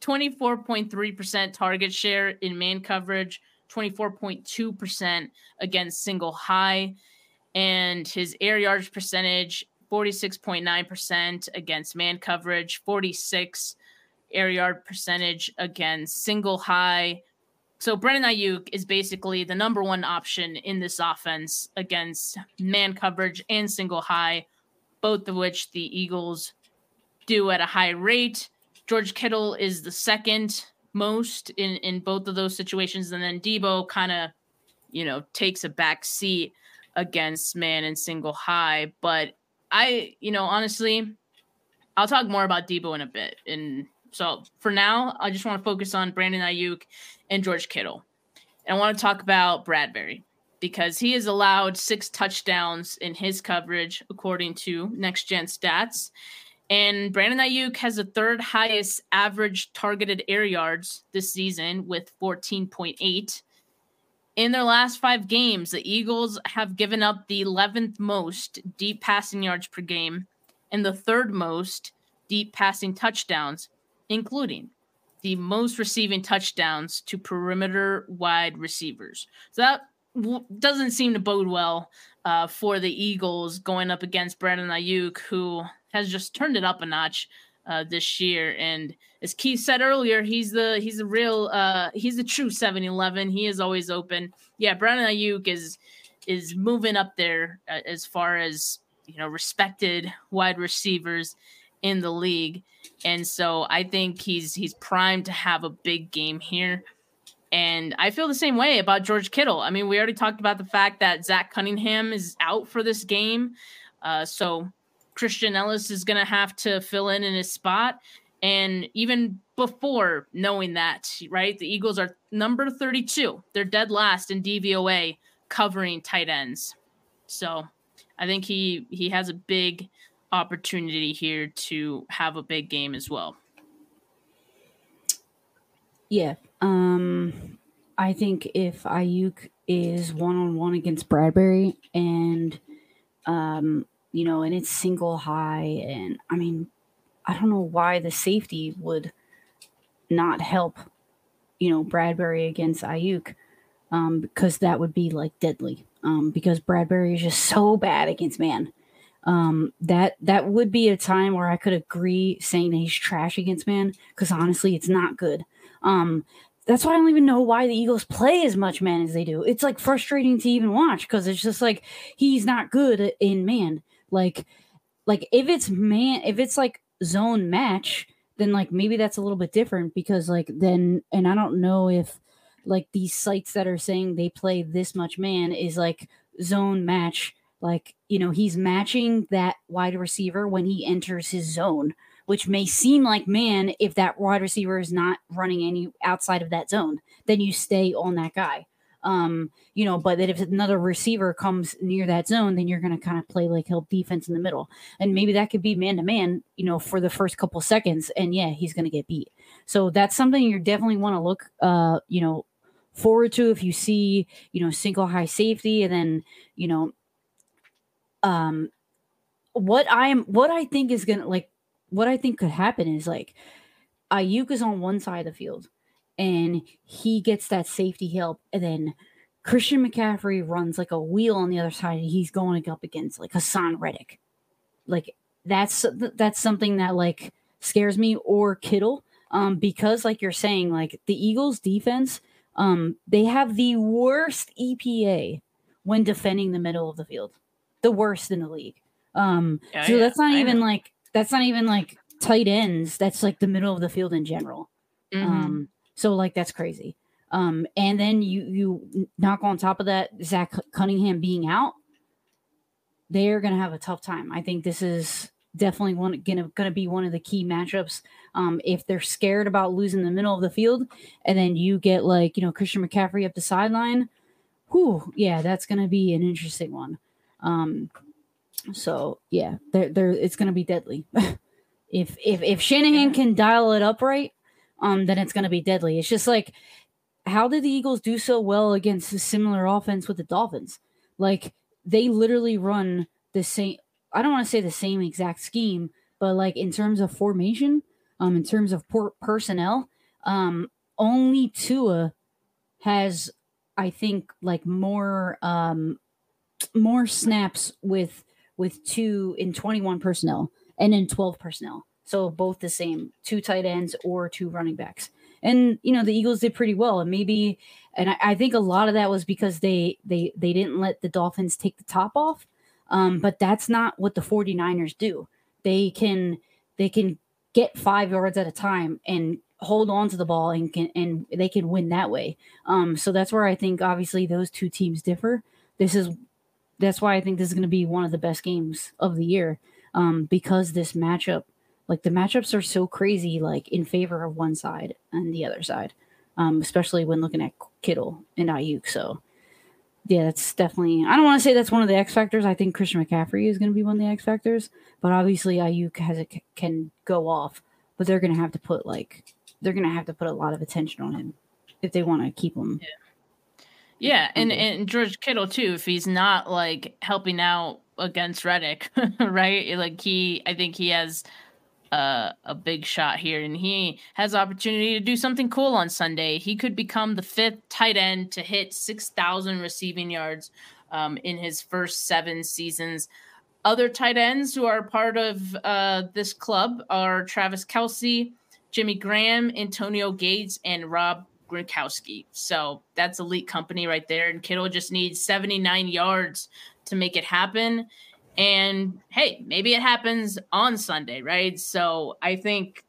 24.3% target share in man coverage, 24.2% against single high, and his air yards percentage 46.9% against man coverage, 46 air yard percentage against single high, so Brandon Aiyuk is basically the number one option in this offense against man coverage and single high, both of which the Eagles do at a high rate. George Kittle is the second most in in both of those situations, and then Deebo kind of, you know, takes a back seat against man and single high. But I, you know, honestly, I'll talk more about Deebo in a bit. And so for now, I just want to focus on Brandon Aiyuk and George Kittle. And I want to talk about Bradberry because he has allowed six touchdowns in his coverage, according to Next Gen Stats. And Brandon Aiyuk has the third highest average targeted air yards this season with 14.8. In their last five games, the Eagles have given up the 11th most deep passing yards per game and the third most deep passing touchdowns, including the most receiving touchdowns to perimeter wide receivers. So that w- doesn't seem to bode well uh, for the Eagles going up against Brandon Aiyuk, who has just turned it up a notch uh, this year. And as Keith said earlier, he's the he's the real uh, he's the true 7-Eleven. He is always open. Yeah, Brandon Aiyuk is is moving up there uh, as far as you know respected wide receivers in the league. And so I think he's he's primed to have a big game here. And I feel the same way about George Kittle. I mean, we already talked about the fact that Zach Cunningham is out for this game. Uh, so Christian Elliss is going to have to fill in in his spot. And even before knowing that, right, the Eagles are number 32. They're dead last in DVOA covering tight ends. So I think he he has a big opportunity here to have a big game as well. Yeah. Um I think if Aiyuk is one on one against Bradberry and um you know and it's single high and I mean I don't know why the safety would not help you know Bradberry against Aiyuk um because that would be like deadly um because Bradberry is just so bad against man um, that that would be a time where I could agree saying that he's trash against man because honestly, it's not good. Um, that's why I don't even know why the Eagles play as much man as they do. It's like frustrating to even watch because it's just like he's not good in man. Like, like if it's man, if it's like zone match, then like maybe that's a little bit different because like then, and I don't know if like these sites that are saying they play this much man is like zone match like, you know, he's matching that wide receiver when he enters his zone, which may seem like man if that wide receiver is not running any outside of that zone, then you stay on that guy. Um, you know, but that if another receiver comes near that zone, then you're going to kind of play like help defense in the middle. And maybe that could be man to man, you know, for the first couple seconds. And yeah, he's going to get beat. So that's something you definitely want to look, uh, you know, forward to if you see, you know, single high safety and then, you know, um what I'm what I think is gonna like what I think could happen is like Aiyuk is on one side of the field and he gets that safety help and then Christian McCaffrey runs like a wheel on the other side and he's going up against like Haason Reddick. Like that's that's something that like scares me or Kittle um because like you're saying like the Eagles defense um they have the worst EPA when defending the middle of the field the worst in the league. Um, oh, so yeah, that's not I even know. like that's not even like tight ends. That's like the middle of the field in general. Mm-hmm. Um, so like that's crazy. Um, and then you you knock on top of that Zach Cunningham being out, they're gonna have a tough time. I think this is definitely one gonna gonna be one of the key matchups. Um, if they're scared about losing the middle of the field, and then you get like you know Christian McCaffrey up the sideline, whew, yeah, that's gonna be an interesting one. Um, so yeah, there, there, it's gonna be deadly. if if if Shanahan can dial it up right, um, then it's gonna be deadly. It's just like, how did the Eagles do so well against a similar offense with the Dolphins? Like they literally run the same. I don't want to say the same exact scheme, but like in terms of formation, um, in terms of por- personnel, um, only Tua has, I think, like more um more snaps with with two in 21 personnel and in 12 personnel. So both the same, two tight ends or two running backs. And you know, the Eagles did pretty well. And maybe and I, I think a lot of that was because they they they didn't let the Dolphins take the top off. Um, but that's not what the 49ers do. They can they can get five yards at a time and hold on to the ball and can and they can win that way. Um, so that's where I think obviously those two teams differ. This is that's why I think this is going to be one of the best games of the year um, because this matchup, like the matchups are so crazy, like in favor of one side and the other side, um, especially when looking at Kittle and Aiyuk. So, yeah, that's definitely. I don't want to say that's one of the X factors. I think Christian McCaffrey is going to be one of the X factors, but obviously Aiyuk has a, can go off, but they're going to have to put like they're going to have to put a lot of attention on him if they want to keep him. Yeah. Yeah, and and George Kittle too. If he's not like helping out against Reddick, right? Like he, I think he has a a big shot here, and he has opportunity to do something cool on Sunday. He could become the fifth tight end to hit six thousand receiving yards um, in his first seven seasons. Other tight ends who are part of uh, this club are Travis Kelce, Jimmy Graham, Antonio Gates, and Rob Gronkowski. So that's elite company right there. And Kittle just needs 79 yards to make it happen. And hey, maybe it happens on Sunday, right? So I think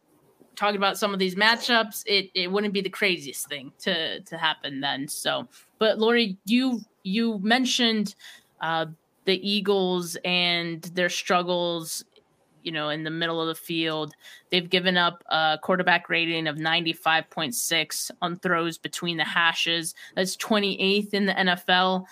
talking about some of these matchups, it, it wouldn't be the craziest thing to to happen then. So, but Laurie, you you mentioned uh, the Eagles and their struggles you know, in the middle of the field. They've given up a quarterback rating of 95.6 on throws between the hashes. That's 28th in the NFL.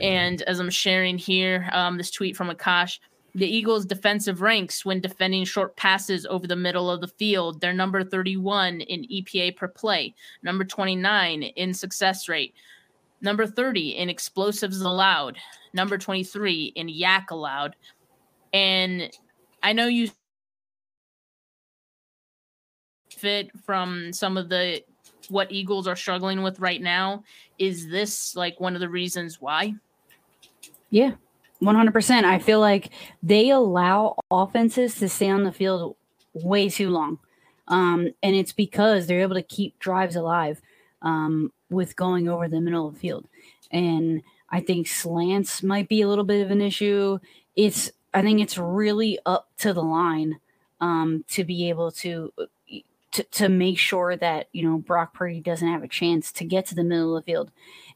And as I'm sharing here, um, this tweet from Akash, the Eagles' defensive ranks when defending short passes over the middle of the field. They're number 31 in EPA per play, number 29 in success rate, number 30 in explosives allowed, number 23 in YAC allowed. And I know you fit from some of the what Eagles are struggling with right now. Is this like one of the reasons why? Yeah, 100%. I feel like they allow offenses to stay on the field way too long. Um, and it's because they're able to keep drives alive um, with going over the middle of the field. And I think slants might be a little bit of an issue. It's I think it's really up to the line um, to be able to, to to make sure that you know Brock Purdy doesn't have a chance to get to the middle of the field.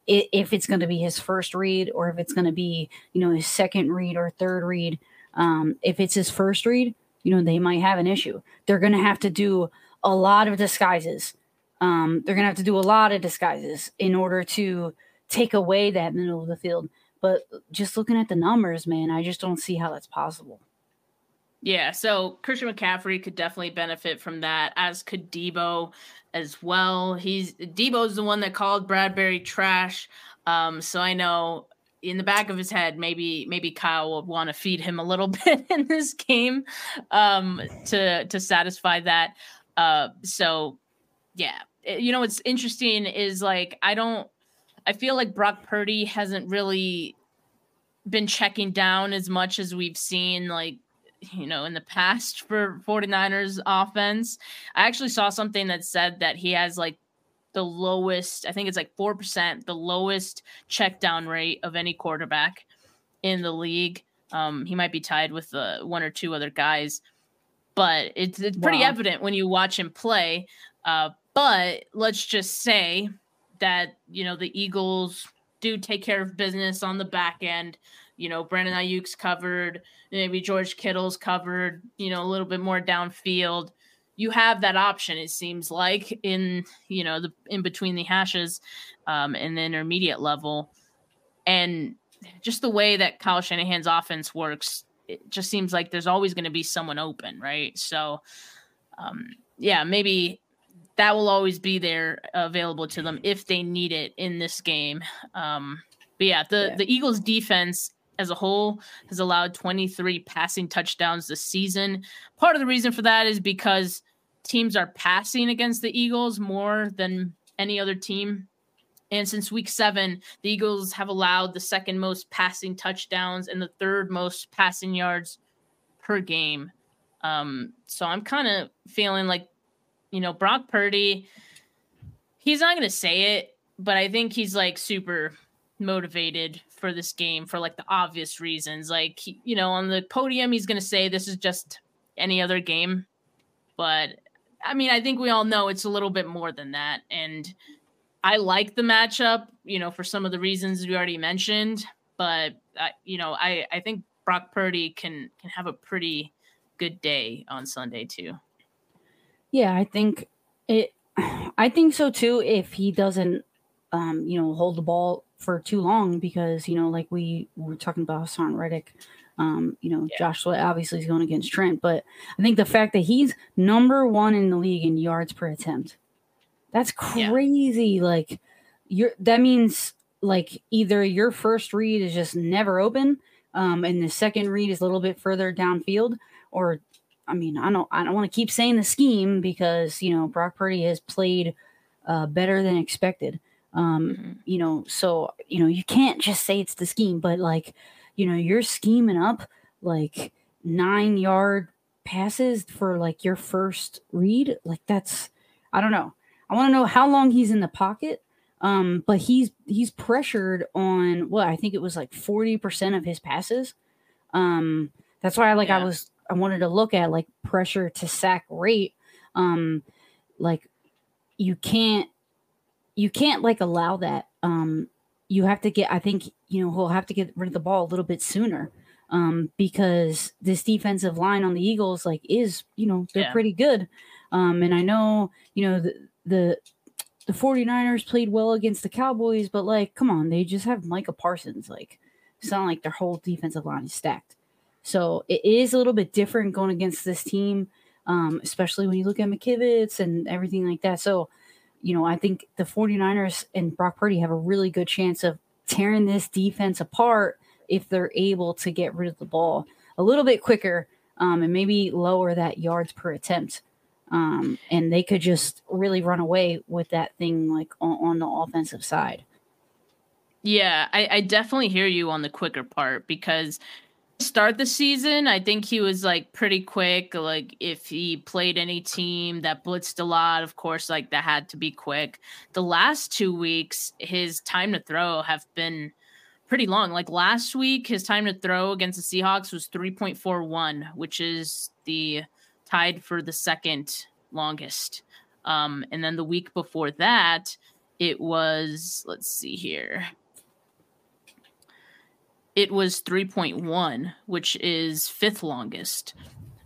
If it's going to be his first read, or if it's going to be you know his second read or third read, um, if it's his first read, you know they might have an issue. They're going to have to do a lot of disguises. Um, they're going to have to do a lot of disguises in order to take away that middle of the field. But just looking at the numbers, man, I just don't see how that's possible. Yeah, so Christian McCaffrey could definitely benefit from that, as could Deebo as well. He's Deebo's the one that called Bradberry trash. Um, so I know in the back of his head, maybe maybe Kyle would want to feed him a little bit in this game um, to to satisfy that. Uh, so yeah, you know what's interesting is like I don't I feel like Brock Purdy hasn't really been checking down as much as we've seen like you know in the past for 49ers offense. I actually saw something that said that he has like the lowest, I think it's like 4%, the lowest check down rate of any quarterback in the league. Um, he might be tied with uh, one or two other guys, but it's, it's pretty wow. evident when you watch him play. Uh, but let's just say that you know the Eagles do take care of business on the back end. You know, Brandon Aiyuk's covered, maybe George Kittle's covered. You know, a little bit more downfield. You have that option. It seems like in you know the in between the hashes, um, and the intermediate level, and just the way that Kyle Shanahan's offense works, it just seems like there's always going to be someone open, right? So, um, yeah, maybe that will always be there available to them if they need it in this game. Um, but yeah, the, yeah. the Eagles defense as a whole has allowed 23 passing touchdowns this season. Part of the reason for that is because teams are passing against the Eagles more than any other team. And since week seven, the Eagles have allowed the second most passing touchdowns and the third most passing yards per game. Um, so I'm kind of feeling like you know, Brock Purdy, he's not going to say it, but I think he's like super motivated for this game for like the obvious reasons. Like, you know, on the podium, he's going to say this is just any other game. But I mean, I think we all know it's a little bit more than that. And I like the matchup, you know, for some of the reasons we already mentioned. but uh, you know, I I think Brock Purdy can can have a pretty good day on Sunday too. Yeah, I think it. I think so too. If he doesn't, um, you know, hold the ball for too long, because you know, like we were talking about Haason Reddick, um, you know, Yeah. Josh Sweat obviously is going against Trent, but I think the fact that he's number one in the league in yards per attempt, that's Yeah. crazy. Like, you're that means like either your first read is just never open, um, and the second read is a little bit further downfield, or I mean, I don't, I don't want to keep saying the scheme because you know Brock Purdy has played uh, better than expected. Um, Mhm. you know, so you know you can't just say it's the scheme, but like, you know, you're scheming up like nine yard passes for like your first read. Like that's, I don't know. I want to know how long he's in the pocket. Um, but he's he's pressured on what I think it was like forty percent of his passes. Um, that's why I like I was I wanted to look at like pressure to sack rate. Um, like you can't you can't like allow that. Um, you have to get I think you know he'll have to get rid of the ball a little bit sooner. Um, because this defensive line on the Eagles like is you know they're Yeah. pretty good. Um, and I know you know the the the 49ers played well against the Cowboys, but like, come on, they just have Micah Parsons. Like, it's not like their whole defensive line is stacked. So it is a little bit different going against this team, um, especially when you look at McKivitz and everything like that. So, you know, I think the 49ers and Brock Purdy have a really good chance of tearing this defense apart if they're able to get rid of the ball a little bit quicker um, and maybe lower that yards per attempt um, and they could just really run away with that thing like on, on the offensive side. Yeah, I, I definitely hear you on the quicker part because start the season, I think he was like pretty quick. Like if he played any team that blitzed a lot, of course, like that had to be quick. The last two weeks, his time to throw have been pretty long. Like last week, his time to throw against the Seahawks was 3.41, which is the tied for the second longest. Um, and then the week before that, it was, let's see here. It was 3.1, which is fifth longest.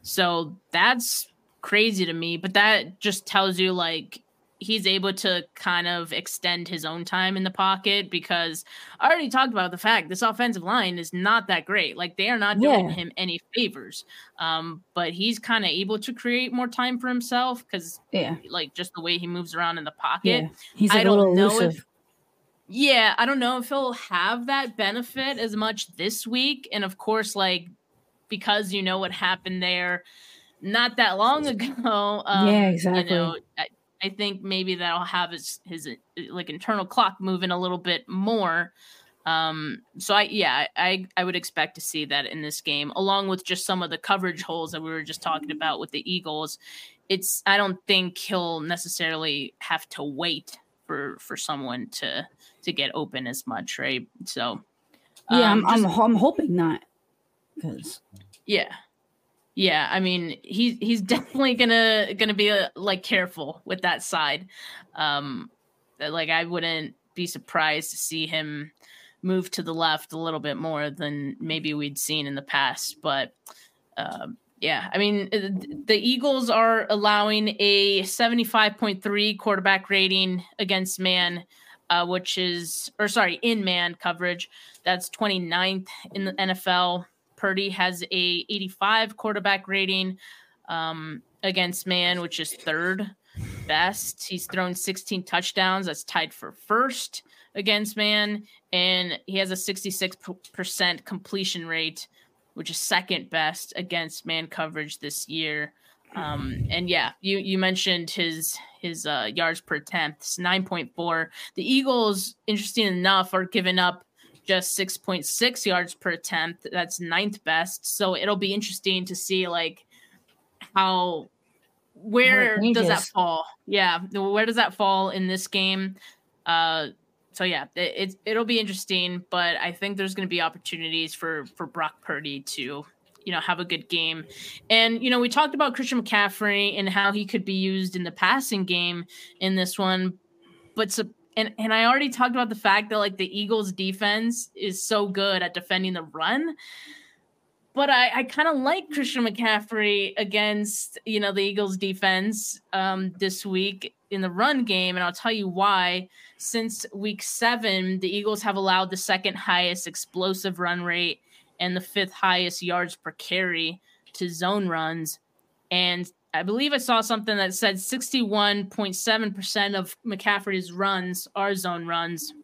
So that's crazy to me, but that just tells you like he's able to kind of extend his own time in the pocket because I already talked about the fact this offensive line is not that great. Like they are not doing Yeah. him any favors. Um, but he's kind of able to create more time for himself because Yeah, like just the way he moves around in the pocket. yeah. He's like a little don't know if- elusive. Yeah, I don't know if he'll have that benefit as much this week. And of course, like because you know what happened there not that long ago. Um, Yeah, exactly. You know, I, I think maybe that'll have his his uh, like internal clock moving a little bit more. Um, so I yeah, I I would expect to see that in this game, along with just some of the coverage holes that we were just talking about with the Eagles. It's I don't think he'll necessarily have to wait for for someone to to get open as much, right? So yeah, um, I'm, just- I'm I'm hoping not because yeah. Yeah, I mean, he's he's definitely gonna gonna be uh like careful with that side. Um like I wouldn't be surprised to see him move to the left a little bit more than maybe we'd seen in the past, but um yeah, I mean, uh, the Eagles are allowing a 75.3 quarterback rating against man, uh, which is, or sorry, in man coverage. That's 29th in the NFL. Purdy has a 85 quarterback rating um, against man, which is third best. He's thrown 16 touchdowns. That's tied for first against man. And he has a 66% completion rate, which is second best against man coverage this year. Um, and yeah, you you mentioned his his uh, yards per attempt, it's 9.4. The Eagles, interesting enough, are giving up just 6.6 yards per attempt. That's ninth best. So it'll be interesting to see like how where does that fall? Yeah, where does that fall in this game? Uh so yeah, it, it's it'll be interesting, but I think there's going to be opportunities for for Brock Purdy to you know have a good game. And you know, we talked about Christian McCaffrey and how he could be used in the passing game in this one, but so, and and I already talked about the fact that like the Eagles defense is so good at defending the run. But I, I kind of like Christian McCaffrey against you know the Eagles defense um, this week in the run game, and I'll tell you why. Since week seven, the Eagles have allowed the second highest explosive run rate and the fifth highest yards per carry to zone runs. And I believe I saw something that said 61.7% of McCaffrey's runs are zone runs.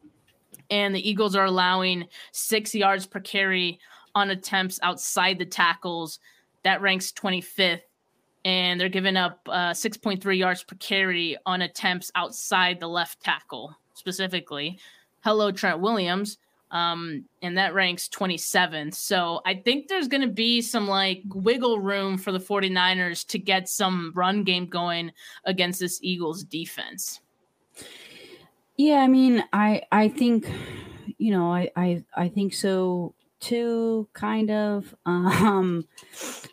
And the Eagles are allowing six yards per carry on attempts outside the tackles. That ranks 25th. And they're giving up uh, 6.3 yards per carry on attempts outside the left tackle, specifically. Hello, Trent Williams um, and that ranks 27th. So I think there's going to be some like wiggle room for the 49ers to get some run game going against this Eagles defense. Yeah, I mean, I I think you know, I I I think so too kind of um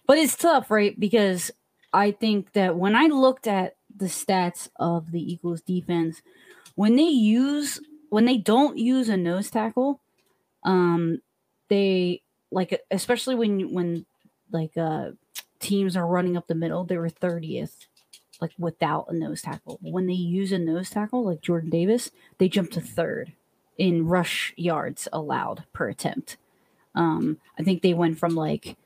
but it's tough, right? Because I think that when I looked at the stats of the Eagles defense, when they use when they don't use a nose tackle, um, they like especially when when like uh teams are running up the middle, they were 30th like without a nose tackle. When they use a nose tackle like Jordan Davis, they jump to third in rush yards allowed per attempt. Um, I think they went from like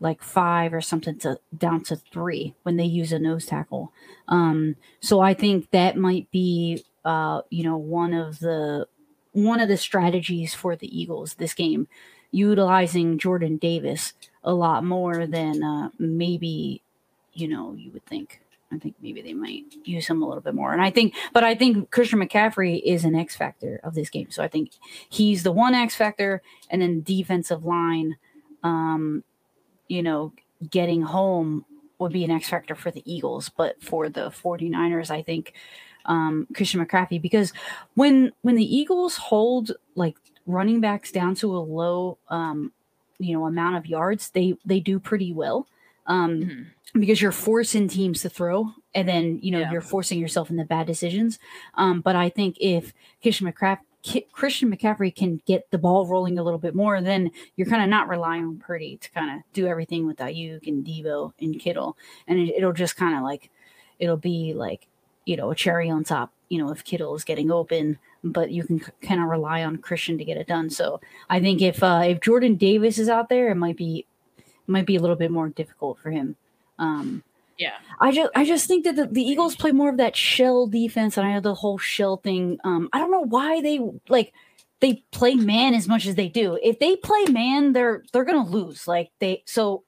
like five or something to down to three when they use a nose tackle. Um, so I think that might be uh, you know one of the one of the strategies for the Eagles this game, utilizing Jordan Davis a lot more than uh, maybe you know you would think. I think maybe they might use him a little bit more. And I think, but I think Christian McCaffrey is an X factor of this game. So I think he's the one X factor, and then defensive line, um, you know, getting home would be an X factor for the Eagles. But for the 49ers, I think um, Christian McCaffrey because when when the Eagles hold like running backs down to a low um, you know amount of yards, they they do pretty well. Um, mm-hmm. because you're forcing teams to throw and then you know yeah. you're forcing yourself into bad decisions. Um, but I think if Christian McCaffrey Christian McCaffrey can get the ball rolling a little bit more, then you're kind of not relying on Purdy to kind of do everything with Aiyuk and Deebo and Kittle, and it, will just kind of like it'll be like you know, a cherry on top, you know, if Kittle is getting open, but you can kind of rely on Christian to get it done. So I think if uh, if Jordan Davis is out there, it might be it might be a little bit more difficult for him. Um, yeah, I just I just think that the, the Eagles play more of that shell defense, and I know the whole shell thing. Um, I don't know why they like they play man as much as they do. If they play man, they're they're gonna lose. Like they so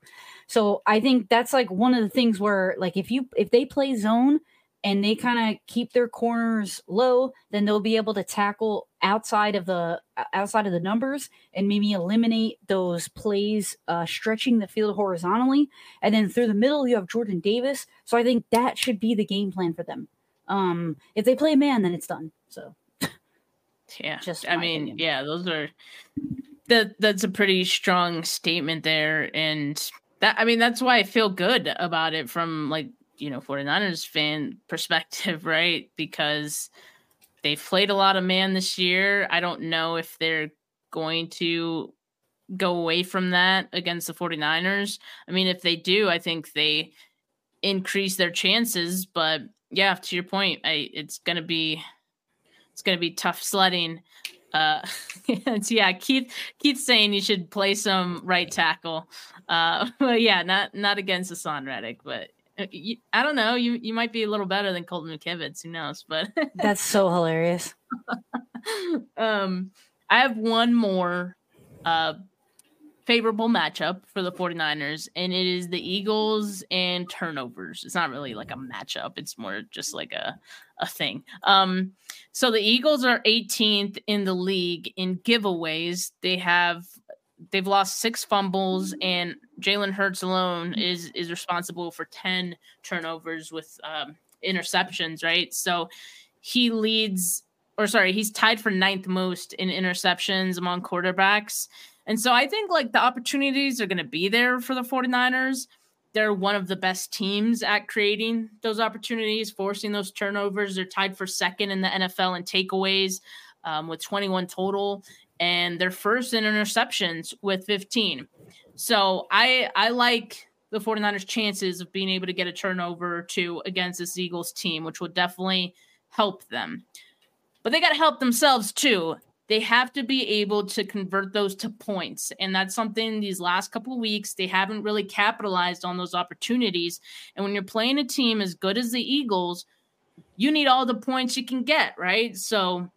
so I think that's like one of the things where like if you if they play zone, and they kind of keep their corners low, then they'll be able to tackle outside of the outside of the numbers and maybe eliminate those plays uh, stretching the field horizontally. And then through the middle, you have Jordan Davis. So I think that should be the game plan for them. Um, if they play man, then it's done. So yeah, just I mean, opinion. yeah, those are that that's a pretty strong statement there, and that I mean that's why I feel good about it from like you know 49ers fan perspective, right? Because they've played a lot of man this year. I don't know if they're going to go away from that against the 49ers. I mean, if they do, I think they increase their chances, but yeah, to your point, I it's going to be it's going to be tough sledding. Uh yeah, Keith Keith's saying you should play some right tackle. Uh but yeah, not not against Haason Reddick, but I don't know. You you might be a little better than Colton McKivitz. Who knows? But that's so hilarious. um, I have one more uh favorable matchup for the 49ers, and it is the Eagles and turnovers. It's not really like a matchup, it's more just like a, a thing. Um, so the Eagles are 18th in the league in giveaways. They have they've lost six fumbles, and Jalen Hurts alone is is responsible for ten turnovers with um, interceptions. Right, so he leads, or sorry, he's tied for ninth most in interceptions among quarterbacks. And so I think like the opportunities are going to be there for the 49ers. they're one of the best teams at creating those opportunities, forcing those turnovers. They're tied for second in the NFL in takeaways um, with 21 total, and they're first in interceptions with 15. So I I like the 49ers chances of being able to get a turnover or two against this Eagles team, which would definitely help them. But they got to help themselves too. They have to be able to convert those to points. And that's something these last couple weeks, they haven't really capitalized on those opportunities. And when you're playing a team as good as the Eagles, you need all the points you can get, right? So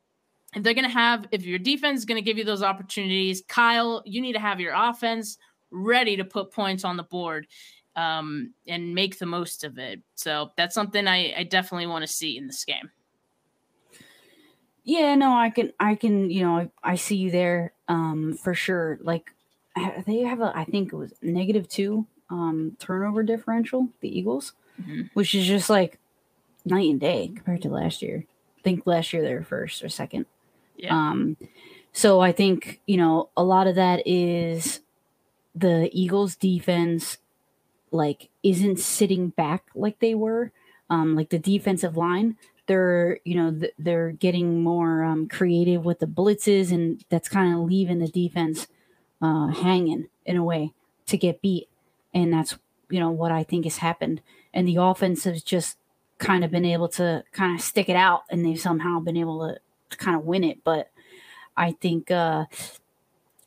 if they're going to have, if your defense is going to give you those opportunities, Kyle, you need to have your offense ready to put points on the board um, and make the most of it. So that's something I, I definitely want to see in this game. Yeah, no, I can, I can, you know, I, I see you there, um, for sure. Like they have a, I think it was negative two, um, turnover differential, the Eagles, mm-hmm. which is just like night and day compared to last year. I think last year they were first or second. Yeah. Um, so I think, you know, a lot of that is the Eagles defense like isn't sitting back like they were. Um, like the defensive line, they're you know th- they're getting more um, creative with the blitzes, and that's kind of leaving the defense uh, hanging in a way to get beat, and that's you know what I think has happened. And the offense has just kind of been able to kind of stick it out, and they've somehow been able to, to kind of win it. But I think uh,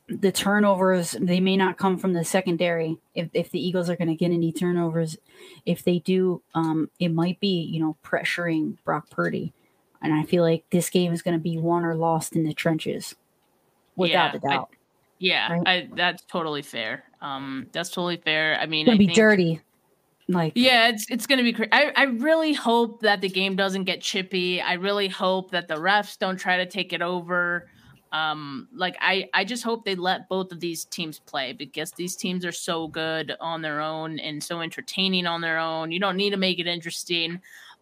the turnovers they may not come from the secondary. If, if the eagles are going to get any turnovers if they do um, it might be you know pressuring brock purdy. And i feel like this game is going to be won or lost in the trenches without yeah, a doubt. I, yeah right? I, that's totally fair. Um that's totally fair. I mean it's to be think, dirty like yeah it's it's going to be crazy I, I really hope that the game doesn't get chippy. I really hope that the refs don't try to take it over. Um like i i just hope they let both of these teams play because these teams are so good on their own and so entertaining on their own. You don't need to make it interesting.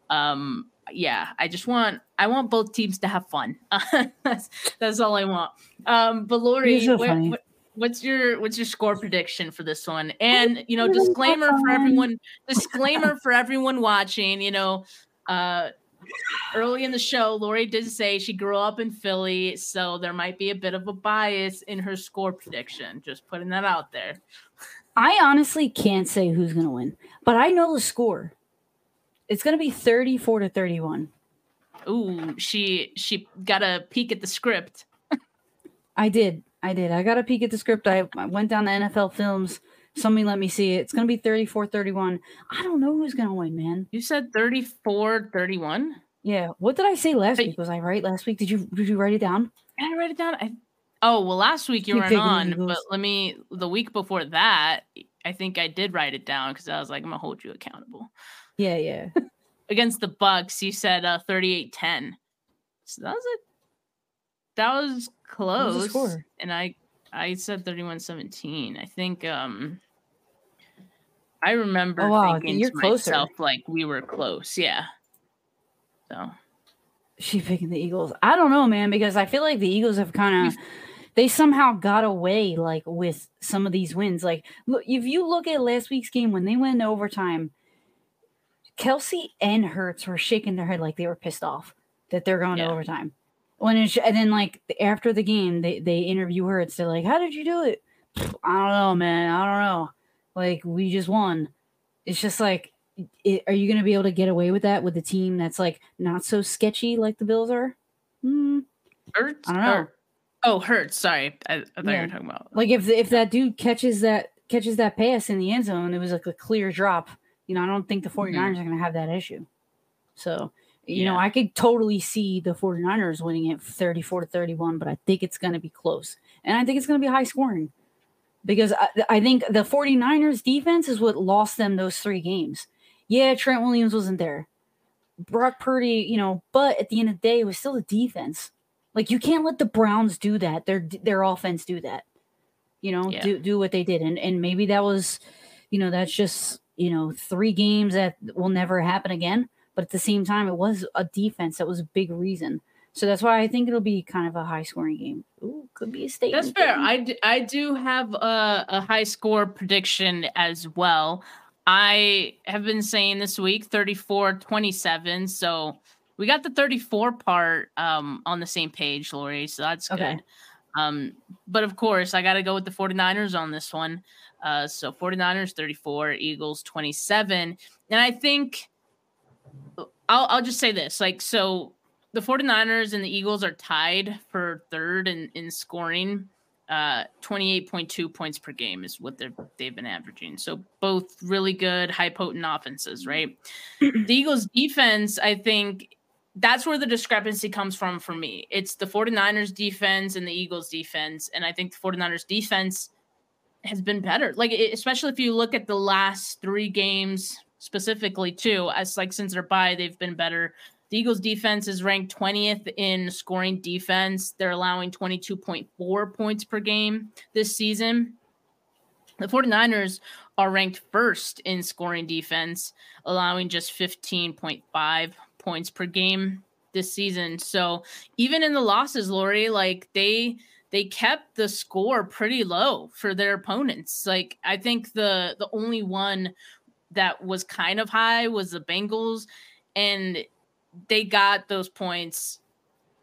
Um yeah i just want i want both teams to have fun. That's that's all i want. Um but Laurie so what, what, what's your what's your score prediction for this one and you know disclaimer for everyone disclaimer for everyone watching you know uh early in the show, Laurie did say she grew up in Philly, so there might be a bit of a bias in her score prediction. Just putting that out there. I honestly can't say who's going to win, but I know the score. It's going to be 34 to 31. Ooh, she she got a peek at the script. I did. I did. I got a peek at the script. I, I went down to NFL Films. Somebody let me see it. It's going to be 34 31. I don't know who's going to win, man. You said 34 31? Yeah. What did I say last but, week? Was I right last week? Did you did you write it down? I write it down. I, oh, well, last week you weren't on, but let me, the week before that, I think I did write it down because I was like, I'm going to hold you accountable. Yeah, yeah. Against the Bucks, you said uh, 38 10. So that was a, that was close. And I, I said 31 17. I think, um, I remember oh, wow. thinking You're to closer. myself like we were close. Yeah. So she picking the Eagles. I don't know, man, because I feel like the Eagles have kind of they somehow got away like with some of these wins. Like look, if you look at last week's game when they went into overtime, Kelce and Hurts were shaking their head like they were pissed off that they're going yeah. to overtime. When it, and then like after the game, they they interview Hurts. They're like, "How did you do it?" I don't know, man. I don't know. Like we just won. It's just like, it, are you going to be able to get away with that with a team that's like not so sketchy like the Bills are? Hmm. Hurts. I don't know. oh, Hurts. Sorry, I, I thought yeah. you were talking about like if if that dude catches that catches that pass in the end zone, it was like a clear drop. You know, I don't think the 49ers mm-hmm. are going to have that issue. So, you yeah. know, I could totally see the 49ers winning it 34 to 31, but I think it's going to be close. And I think it's going to be high scoring because I, I, think the 49ers defense is what lost them those three games. Yeah, Trent Williams wasn't there. Brock Purdy, you know, but at the end of the day, it was still the defense. Like you can't let the Browns do that. Their their offense do that. You know, yeah. do do what they did. And and maybe that was, you know, that's just, you know, three games that will never happen again. But at the same time, it was a defense that was a big reason. So that's why I think it'll be kind of a high scoring game. Ooh, could be a statement. That's fair. I do, I do have a, a high score prediction as well. I have been saying this week 34 27. So we got the 34 part um, on the same page, Laurie. So that's good. Okay. Um, but of course, I got to go with the 49ers on this one. Uh, so 49ers 34, Eagles 27. And I think I'll, I'll just say this like, so the 49ers and the Eagles are tied for third in, in scoring. Uh, 28.2 points per game is what they've they've been averaging. So both really good, high potent offenses, right? the Eagles defense, I think that's where the discrepancy comes from for me. It's the 49ers defense and the Eagles defense. And I think the 49ers defense has been better. Like, especially if you look at the last three games specifically, too, as like since they're bye, they've been better. The Eagles defense is ranked 20th in scoring defense. They're allowing 22.4 points per game this season. The 49ers are ranked first in scoring defense, allowing just 15.5 points per game this season. So even in the losses, Laurie, like they they kept the score pretty low for their opponents. Like I think the the only one that was kind of high was the Bengals, and they got those points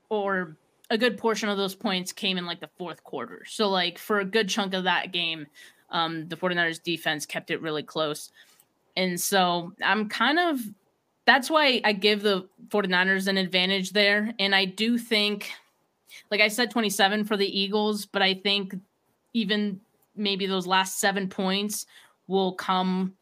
or a good portion of those points came in like the fourth quarter. So like for a good chunk of that game, um, the 49ers defense kept it really close. And so I'm kind of that's why I give the 49ers an advantage there. And I do think, like I said, 27 for the Eagles, but I think even maybe those last seven points will come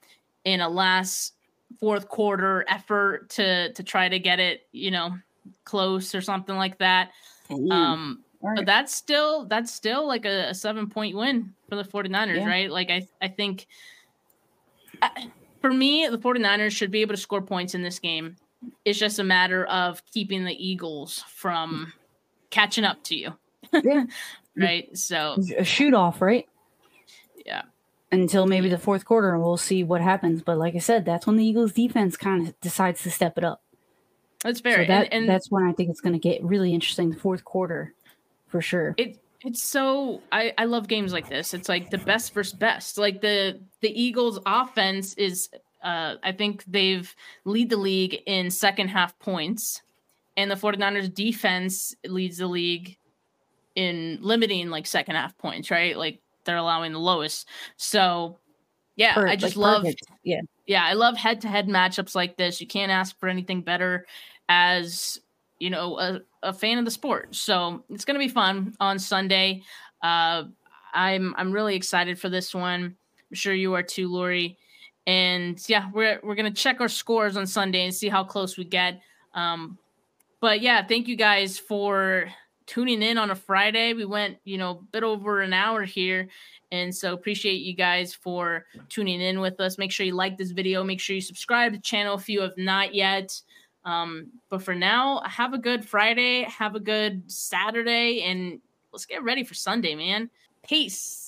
in a last fourth quarter effort to to try to get it, you know, close or something like that. Ooh. Um right. but that's still that's still like a, a, seven point win for the 49ers, yeah. right? Like I I think I, for me, the 49ers should be able to score points in this game. It's just a matter of keeping the Eagles from catching up to you. Yeah. right. So a shoot off, right? Yeah. Until maybe the fourth quarter, and we'll see what happens. But like I said, that's when the Eagles defense kind of decides to step it up. That's fair. So that, and, and that's when I think it's going to get really interesting. The fourth quarter, for sure. It it's so I, I love games like this. It's like the best versus best. Like the the Eagles offense is uh I think they've lead the league in second half points and the 49ers defense leads the league in limiting like second half points, right? Like they're allowing the lowest. So yeah, I just like love perfect. yeah. Yeah, I love head to head matchups like this. You can't ask for anything better as you know, a, a fan of the sport. So it's going to be fun on Sunday. Uh, I'm I'm really excited for this one. I'm sure you are too, Laurie. And yeah, we're we're gonna check our scores on Sunday and see how close we get. Um, but yeah, thank you guys for tuning in on a Friday. We went, you know, a bit over an hour here. And so appreciate you guys for tuning in with us. Make sure you like this video. Make sure you subscribe to the channel if you have not yet. Um, but for now, have a good Friday, have a good Saturday, and let's get ready for Sunday, man. Peace.